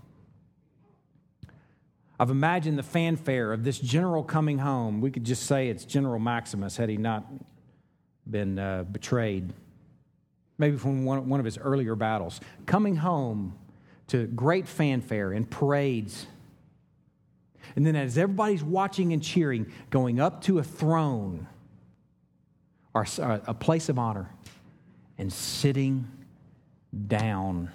S1: I've imagined the fanfare of this general coming home. We could just say it's General Maximus had he not been uh, betrayed, maybe from one, one of his earlier battles. Coming home to great fanfare and parades. And then, as everybody's watching and cheering, going up to a throne or uh, a place of honor and sitting down.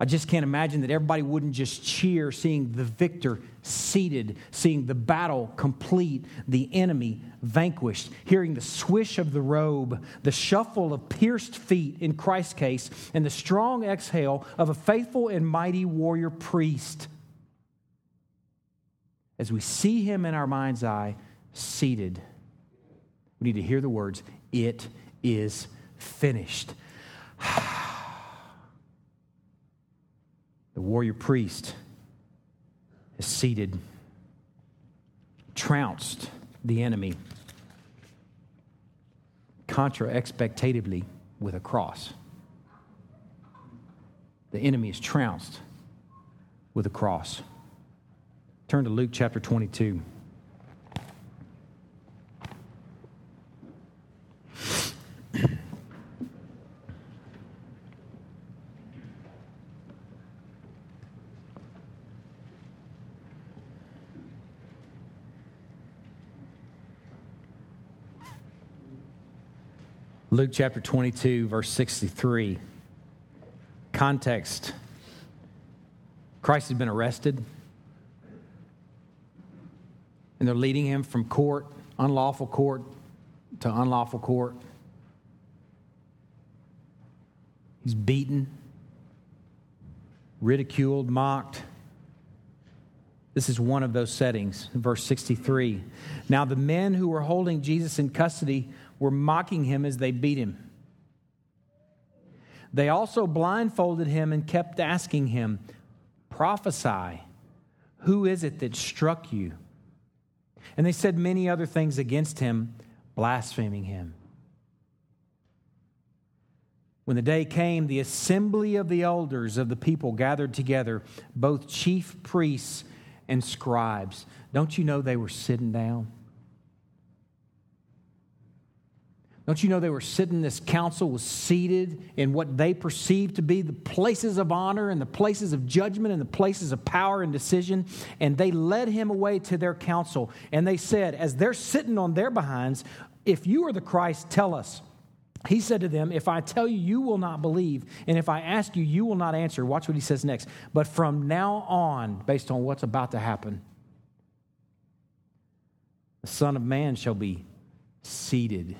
S1: I just can't imagine that everybody wouldn't just cheer seeing the victor seated, seeing the battle complete, the enemy vanquished, hearing the swish of the robe, the shuffle of pierced feet in Christ's case, and the strong exhale of a faithful and mighty warrior priest. As we see him in our mind's eye, seated we need to hear the words, It is finished. [sighs] the warrior priest is seated, trounced the enemy contra expectatively with a cross. the enemy is trounced with a cross. Turn to Luke chapter 22. Luke chapter 22, verse 63. Context Christ had been arrested, and they're leading him from court, unlawful court, to unlawful court. He's beaten, ridiculed, mocked. This is one of those settings. Verse 63. Now, the men who were holding Jesus in custody were mocking him as they beat him. They also blindfolded him and kept asking him, Prophesy, who is it that struck you? And they said many other things against him, blaspheming him. When the day came, the assembly of the elders of the people gathered together, both chief priests and scribes. Don't you know they were sitting down? Don't you know they were sitting, this council was seated in what they perceived to be the places of honor and the places of judgment and the places of power and decision. And they led him away to their council. And they said, as they're sitting on their behinds, if you are the Christ, tell us. He said to them, If I tell you, you will not believe. And if I ask you, you will not answer. Watch what he says next. But from now on, based on what's about to happen, the Son of Man shall be seated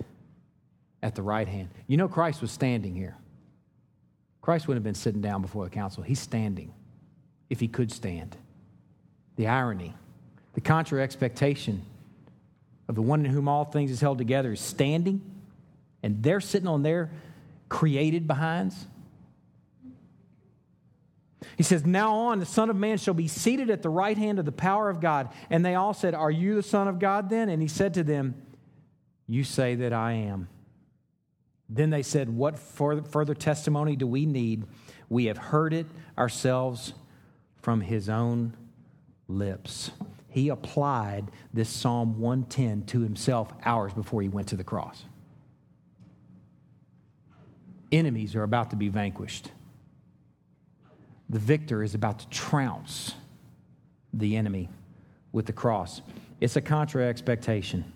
S1: at the right hand. You know, Christ was standing here. Christ wouldn't have been sitting down before the council. He's standing, if he could stand. The irony, the contra expectation of the one in whom all things is held together is standing, and they're sitting on their created behinds. He says, Now on, the Son of Man shall be seated at the right hand of the power of God. And they all said, Are you the Son of God then? And he said to them, You say that I am. Then they said, What further testimony do we need? We have heard it ourselves from his own lips. He applied this Psalm 110 to himself hours before he went to the cross. Enemies are about to be vanquished. The victor is about to trounce the enemy with the cross. It's a contra expectation.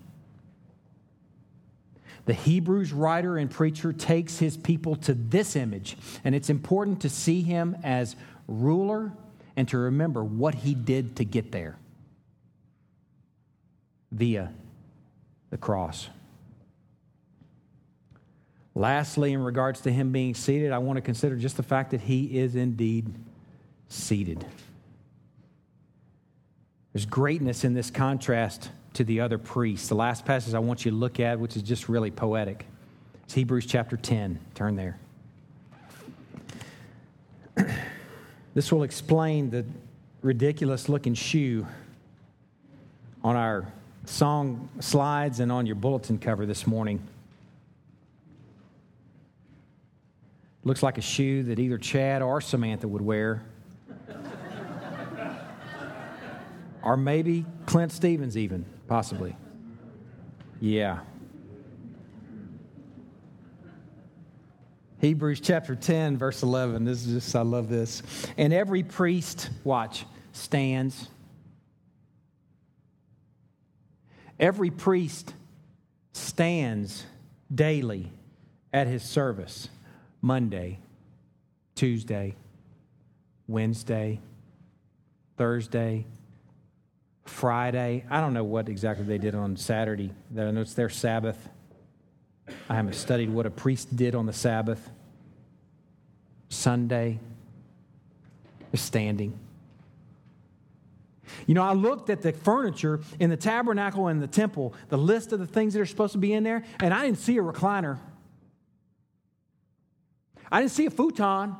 S1: The Hebrews writer and preacher takes his people to this image, and it's important to see him as ruler and to remember what he did to get there via the cross. Lastly, in regards to him being seated, I want to consider just the fact that he is indeed seated. There's greatness in this contrast to the other priests. The last passage I want you to look at, which is just really poetic, is Hebrews chapter 10. Turn there. [clears throat] this will explain the ridiculous looking shoe on our song slides and on your bulletin cover this morning. Looks like a shoe that either Chad or Samantha would wear. [laughs] or maybe Clint Stevens, even. Possibly. Yeah. Hebrews chapter 10, verse 11. This is just, I love this. And every priest, watch, stands. Every priest stands daily at his service Monday, Tuesday, Wednesday, Thursday, Friday. I don't know what exactly they did on Saturday. That I know it's their Sabbath. I haven't studied what a priest did on the Sabbath. Sunday, standing. You know, I looked at the furniture in the tabernacle and the temple, the list of the things that are supposed to be in there, and I didn't see a recliner. I didn't see a futon.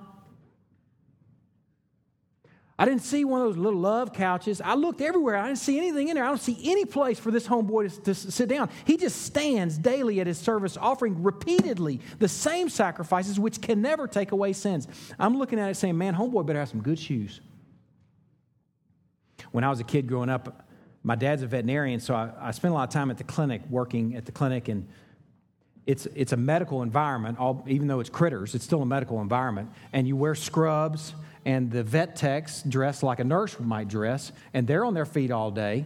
S1: I didn't see one of those little love couches. I looked everywhere. I didn't see anything in there. I don't see any place for this homeboy to, to sit down. He just stands daily at his service, offering repeatedly the same sacrifices which can never take away sins. I'm looking at it saying, man, homeboy better have some good shoes. When I was a kid growing up, my dad's a veterinarian, so I, I spent a lot of time at the clinic, working at the clinic, and it's, it's a medical environment, all, even though it's critters, it's still a medical environment. And you wear scrubs and the vet techs dress like a nurse might dress, and they're on their feet all day.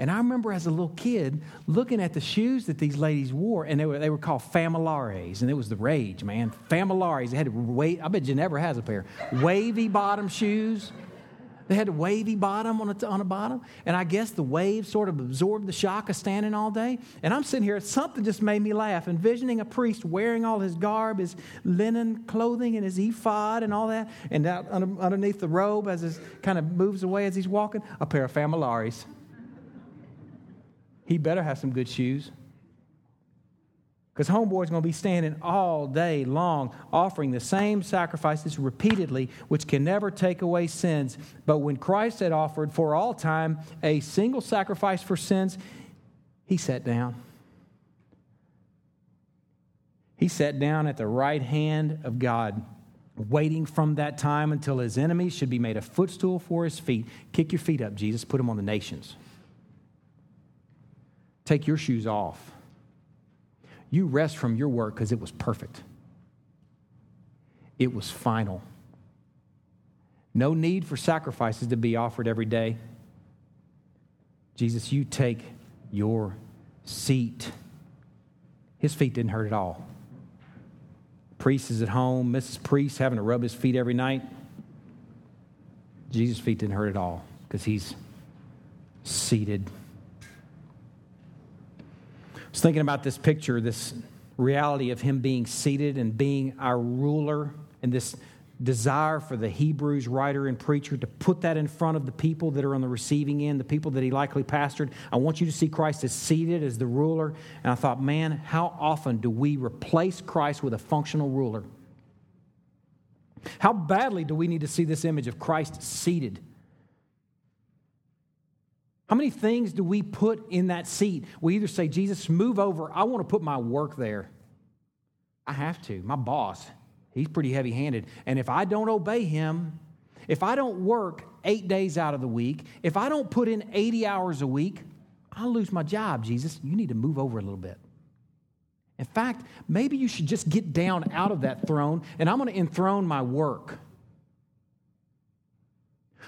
S1: And I remember as a little kid looking at the shoes that these ladies wore, and they were, they were called Famolares, and it was the rage, man. Famolares. They had wait. I bet you never has a pair. Wavy bottom shoes. They had a wavy bottom on a, on a bottom. And I guess the waves sort of absorbed the shock of standing all day. And I'm sitting here, something just made me laugh, envisioning a priest wearing all his garb, his linen clothing, and his ephod and all that. And out under, underneath the robe, as it kind of moves away as he's walking, a pair of Famolares. He better have some good shoes. Because homeboy's going to be standing all day long offering the same sacrifices repeatedly, which can never take away sins. But when Christ had offered for all time a single sacrifice for sins, he sat down. He sat down at the right hand of God, waiting from that time until his enemies should be made a footstool for his feet. Kick your feet up, Jesus. Put them on the nations. Take your shoes off you rest from your work because it was perfect. It was final. No need for sacrifices to be offered every day. Jesus, you take your seat. His feet didn't hurt at all. Priest is at home, Mrs. Priest having to rub his feet every night. Jesus' feet didn't hurt at all because he's seated was thinking about this picture, this reality of him being seated and being our ruler, and this desire for the Hebrews writer and preacher to put that in front of the people that are on the receiving end, the people that he likely pastored. I want you to see Christ as seated as the ruler. And I thought, man, how often do we replace Christ with a functional ruler? How badly do we need to see this image of Christ seated? How many things do we put in that seat? We either say, Jesus, move over. I want to put my work there. I have to. My boss, he's pretty heavy handed. And if I don't obey him, if I don't work eight days out of the week, if I don't put in 80 hours a week, I'll lose my job, Jesus. You need to move over a little bit. In fact, maybe you should just get down out of that throne and I'm going to enthrone my work.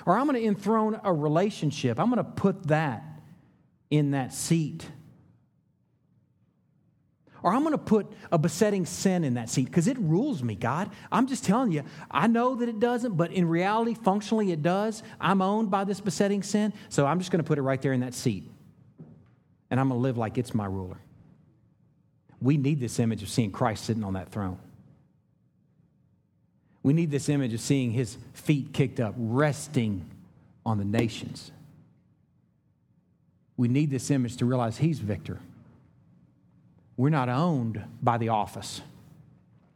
S1: Or I'm going to enthrone a relationship. I'm going to put that in that seat. Or I'm going to put a besetting sin in that seat because it rules me, God. I'm just telling you, I know that it doesn't, but in reality, functionally, it does. I'm owned by this besetting sin, so I'm just going to put it right there in that seat. And I'm going to live like it's my ruler. We need this image of seeing Christ sitting on that throne. We need this image of seeing his feet kicked up, resting on the nations. We need this image to realize he's victor. We're not owned by the office.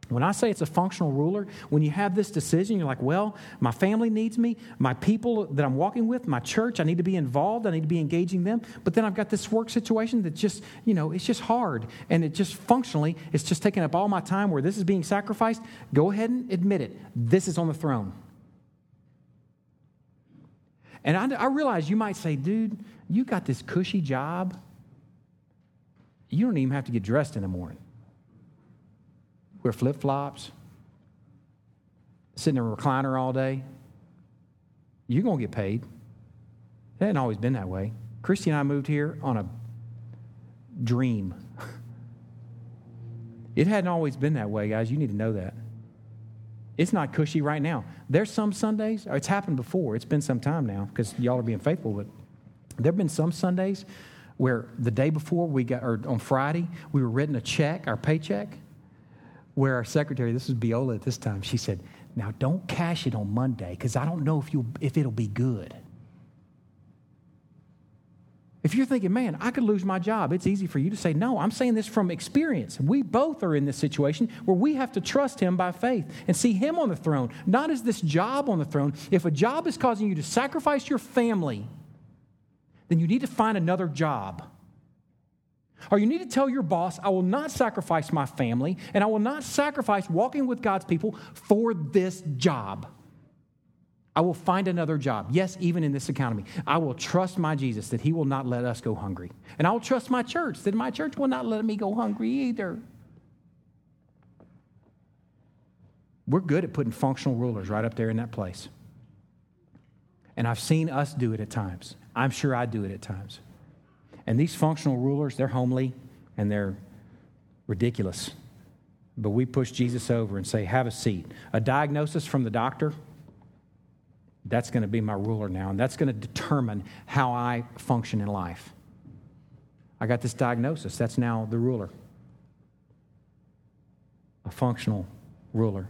S1: When I say it's a functional ruler, when you have this decision, you're like, well, my family needs me, my people that I'm walking with, my church, I need to be involved, I need to be engaging them. But then I've got this work situation that just, you know, it's just hard. And it just functionally, it's just taking up all my time where this is being sacrificed. Go ahead and admit it. This is on the throne. And I, I realize you might say, dude, you got this cushy job. You don't even have to get dressed in the morning wear flip flops, sit in a recliner all day, you're going to get paid. It hadn't always been that way. Christy and I moved here on a dream. [laughs] it hadn't always been that way, guys. You need to know that. It's not cushy right now. There's some Sundays, it's happened before. It's been some time now because y'all are being faithful, but there have been some Sundays where the day before we got, or on Friday, we were written a check, our paycheck, where our secretary, this was Biola at this time, she said, Now don't cash it on Monday because I don't know if, you if it'll be good. If you're thinking, man, I could lose my job, it's easy for you to say, no, I'm saying this from experience. We both are in this situation where we have to trust Him by faith and see Him on the throne, not as this job on the throne. If a job is causing you to sacrifice your family, then you need to find another job. Or you need to tell your boss, I will not sacrifice my family and I will not sacrifice walking with God's people for this job. I will find another job. Yes, even in this economy. I will trust my Jesus that He will not let us go hungry. And I will trust my church that my church will not let me go hungry either. We're good at putting functional rulers right up there in that place. And I've seen us do it at times. I'm sure I do it at times. And these functional rulers, they're homely and they're ridiculous. But we push Jesus over and say, Have a seat. A diagnosis from the doctor that's going to be my ruler now, and that's going to determine how I function in life. I got this diagnosis. That's now the ruler, a functional ruler.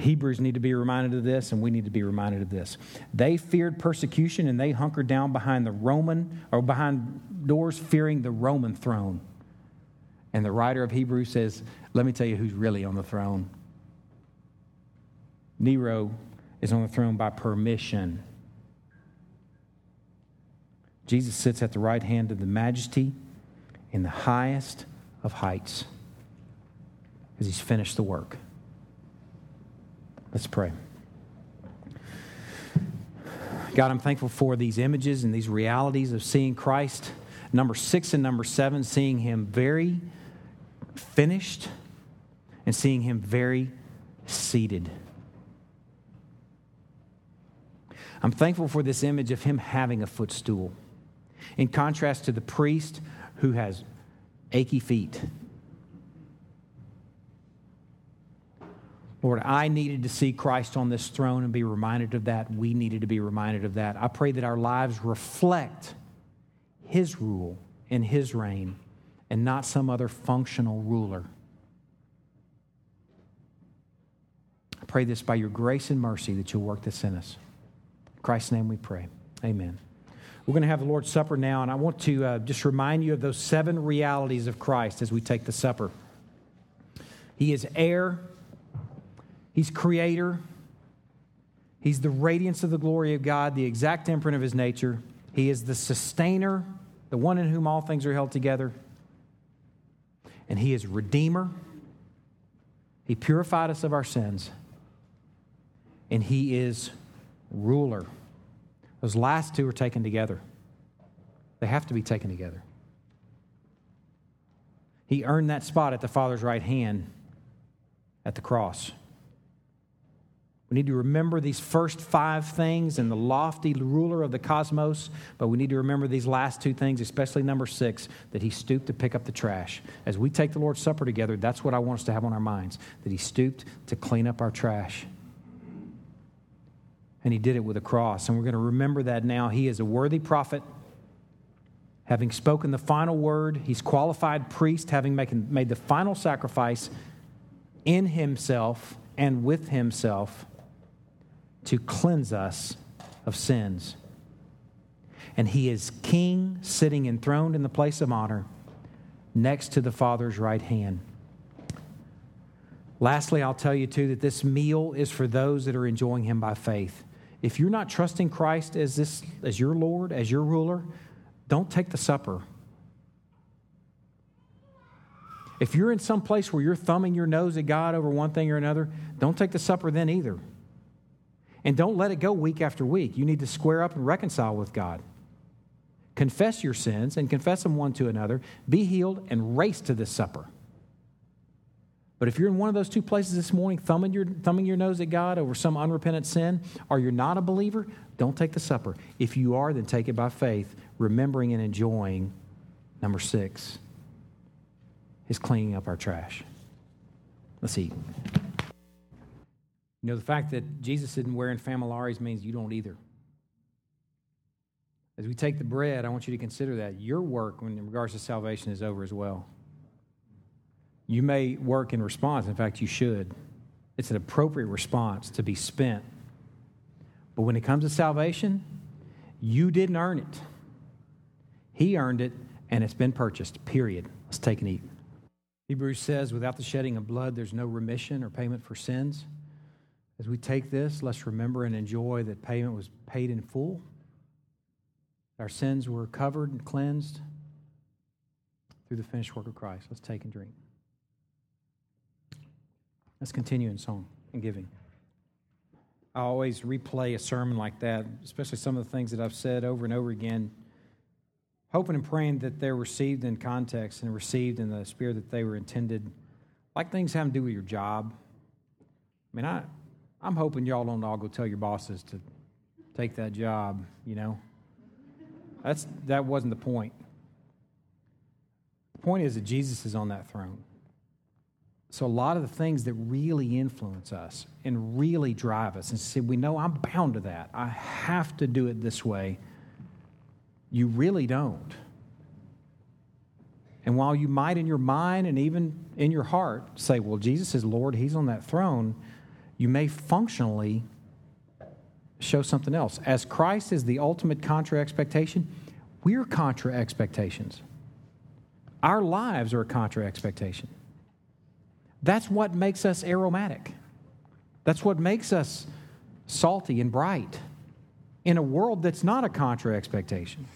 S1: Hebrews need to be reminded of this, and we need to be reminded of this. They feared persecution and they hunkered down behind the Roman or behind doors, fearing the Roman throne. And the writer of Hebrews says, Let me tell you who's really on the throne. Nero is on the throne by permission. Jesus sits at the right hand of the majesty in the highest of heights because he's finished the work. Let's pray. God, I'm thankful for these images and these realities of seeing Christ. Number six and number seven, seeing him very finished and seeing him very seated. I'm thankful for this image of him having a footstool, in contrast to the priest who has achy feet. Lord, I needed to see Christ on this throne and be reminded of that. We needed to be reminded of that. I pray that our lives reflect His rule and His reign and not some other functional ruler. I pray this by your grace and mercy that you'll work this in us. In Christ's name we pray. Amen. We're going to have the Lord's Supper now, and I want to uh, just remind you of those seven realities of Christ as we take the supper. He is heir, He's creator, He's the radiance of the glory of God, the exact imprint of His nature. He is the sustainer, the one in whom all things are held together. And He is Redeemer. He purified us of our sins. And He is ruler. Those last two are taken together. They have to be taken together. He earned that spot at the Father's right hand at the cross. We need to remember these first five things and the lofty ruler of the cosmos, but we need to remember these last two things, especially number six, that he stooped to pick up the trash. As we take the Lord's Supper together, that's what I want us to have on our minds that he stooped to clean up our trash and he did it with a cross. And we're going to remember that now. He is a worthy prophet, having spoken the final word. He's qualified priest, having made the final sacrifice in himself and with himself to cleanse us of sins. And he is king, sitting enthroned in the place of honor next to the Father's right hand. Lastly, I'll tell you too that this meal is for those that are enjoying him by faith if you're not trusting Christ as this as your Lord, as your ruler, don't take the supper. If you're in some place where you're thumbing your nose at God over one thing or another, don't take the supper then either. And don't let it go week after week. You need to square up and reconcile with God. Confess your sins and confess them one to another. Be healed and race to this supper. But if you're in one of those two places this morning, thumbing your, thumbing your nose at God over some unrepentant sin, or you're not a believer, don't take the supper. If you are, then take it by faith, remembering and enjoying number six, is cleaning up our trash. Let's eat. You know, the fact that Jesus isn't wearing Famolares means you don't either. As we take the bread, I want you to consider that your work in regards to salvation is over as well. You may work in response. In fact, you should. It's an appropriate response to be spent. But when it comes to salvation, you didn't earn it. He earned it, and it's been purchased, period. Let's take and eat. Hebrews says, without the shedding of blood, there's no remission or payment for sins. As we take this, let's remember and enjoy that payment was paid in full. Our sins were covered and cleansed through the finished work of Christ. Let's take and drink. Let's continue in song and giving. I always replay a sermon like that, especially some of the things that I've said over and over again, hoping and praying that they're received in context and received in the spirit that they were intended. Like things having to do with your job. I mean, I, I'm hoping y'all don't all go tell your bosses to take that job, you know. That's, that wasn't the point. The point is that Jesus is on that throne. So, a lot of the things that really influence us and really drive us, and say, we know I'm bound to that. I have to do it this way. You really don't. And while you might in your mind and even in your heart say, well, Jesus is Lord, He's on that throne, you may functionally show something else. As Christ is the ultimate contra expectation, we're contra expectations. Our lives are a contra expectation. That's what makes us aromatic. That's what makes us salty and bright in a world that's not a contra expectation.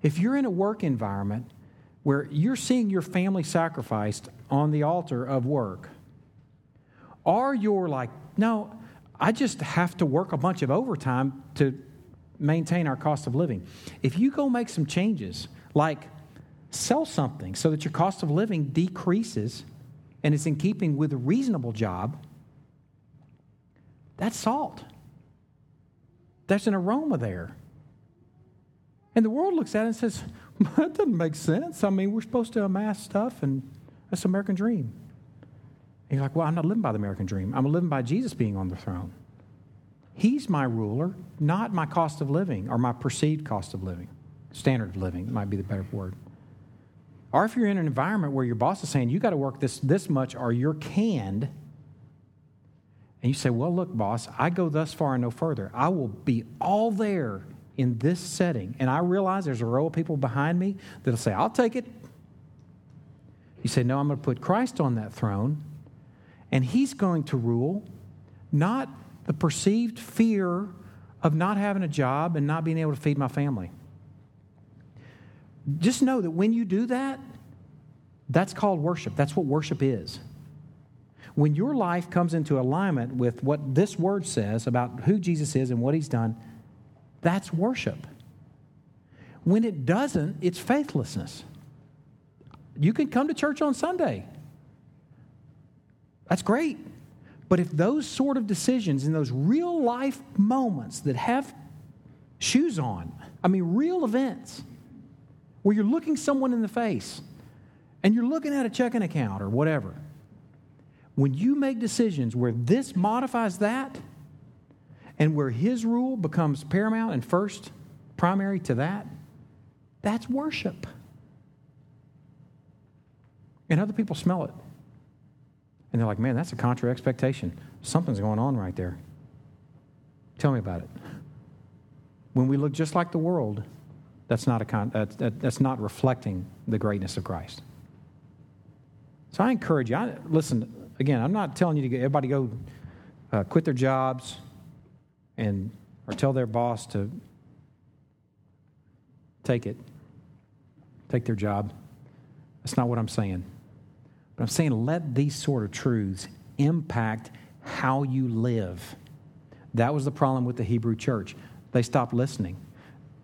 S1: If you're in a work environment where you're seeing your family sacrificed on the altar of work, or you're like, no, I just have to work a bunch of overtime to maintain our cost of living. If you go make some changes, like sell something so that your cost of living decreases and it's in keeping with a reasonable job, that's salt. There's an aroma there. And the world looks at it and says, [laughs] that doesn't make sense. I mean, we're supposed to amass stuff, and that's American dream. And you're like, well, I'm not living by the American dream. I'm living by Jesus being on the throne. He's my ruler, not my cost of living or my perceived cost of living. Standard of living might be the better word. Or if you're in an environment where your boss is saying, you got to work this, this much or you're canned, and you say, well, look, boss, I go thus far and no further. I will be all there in this setting. And I realize there's a row of people behind me that'll say, I'll take it. You say, no, I'm going to put Christ on that throne, and he's going to rule, not the perceived fear of not having a job and not being able to feed my family. Just know that when you do that, that's called worship. That's what worship is. When your life comes into alignment with what this word says about who Jesus is and what he's done, that's worship. When it doesn't, it's faithlessness. You can come to church on Sunday. That's great. But if those sort of decisions in those real life moments that have shoes on, I mean, real events, where you're looking someone in the face and you're looking at a checking account or whatever, when you make decisions where this modifies that and where his rule becomes paramount and first primary to that, that's worship. And other people smell it. And they're like, man, that's a contra expectation. Something's going on right there. Tell me about it. When we look just like the world, that's not, a con- that, that's not reflecting the greatness of Christ. So I encourage you. I, listen, again, I'm not telling you to get everybody go uh, quit their jobs and or tell their boss to take it, take their job. That's not what I'm saying. But I'm saying let these sort of truths impact how you live. That was the problem with the Hebrew church. They stopped listening.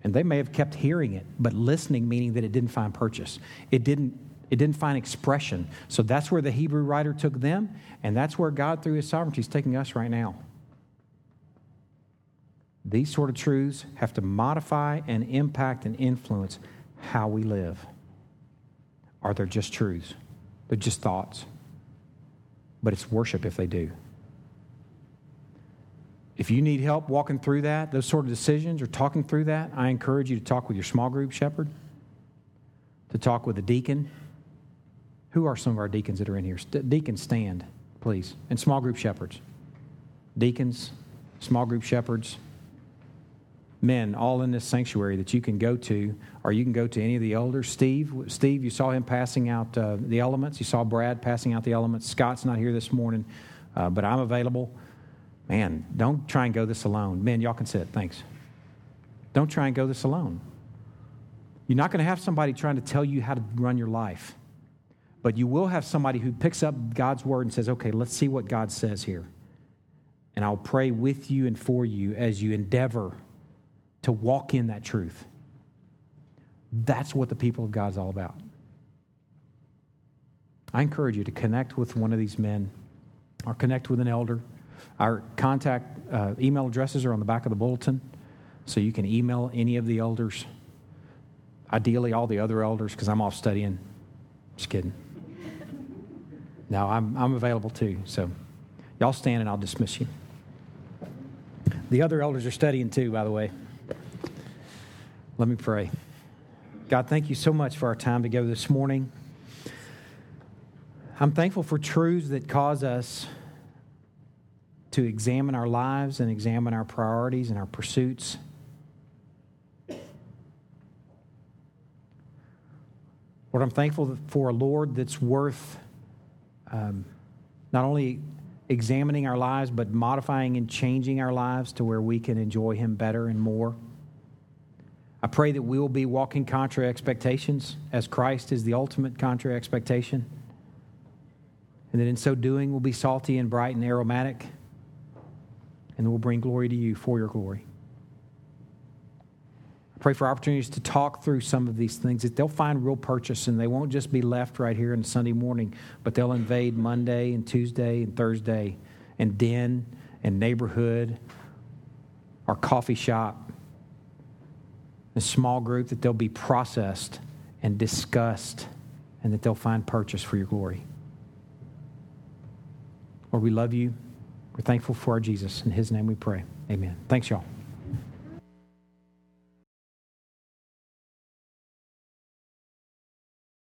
S1: And they may have kept hearing it, but listening meaning that it didn't find purchase. It didn't it didn't find expression. So that's where the Hebrew writer took them, and that's where God, through his sovereignty, is taking us right now. These sort of truths have to modify and impact and influence how we live. Are they just truths? They're just thoughts. But it's worship if they do. If you need help walking through that, those sort of decisions, or talking through that, I encourage you to talk with your small group shepherd, to talk with a deacon. Who are some of our deacons that are in here? Deacons, stand, please. And small group shepherds. Deacons, small group shepherds. Men all in this sanctuary that you can go to, or you can go to any of the elders. Steve, Steve, you saw him passing out uh, the elements. You saw Brad passing out the elements. Scott's not here this morning, uh, but I'm available. Man, don't try and go this alone. Men, y'all can sit. Thanks. Don't try and go this alone. You're not going to have somebody trying to tell you how to run your life, but you will have somebody who picks up God's word and says, okay, let's see what God says here. And I'll pray with you and for you as you endeavor to walk in that truth. That's what the people of God is all about. I encourage you to connect with one of these men or connect with an elder. Our contact uh, email addresses are on the back of the bulletin, so you can email any of the elders. Ideally, all the other elders, because I'm off studying. Just kidding. No, I'm, I'm available too. So y'all stand and I'll dismiss you. The other elders are studying too, by the way. Let me pray. God, thank you so much for our time together this morning. I'm thankful for truths that cause us to examine our lives and examine our priorities and our pursuits. Lord, I'm thankful for a Lord that's worth um, not only examining our lives, but modifying and changing our lives to where we can enjoy Him better and more. I pray that we will be walking contra expectations as Christ is the ultimate contra expectation. And that in so doing, we'll be salty and bright and aromatic, and we'll bring glory to you for your glory. I pray for opportunities to talk through some of these things, that they'll find real purchase and they won't just be left right here on Sunday morning, but they'll invade Monday and Tuesday and Thursday and den and neighborhood, our coffee shop, a small group, that they'll be processed and discussed and that they'll find purchase for your glory. Lord, we love you. We're thankful for our Jesus. In his name we pray. Amen. Thanks, y'all.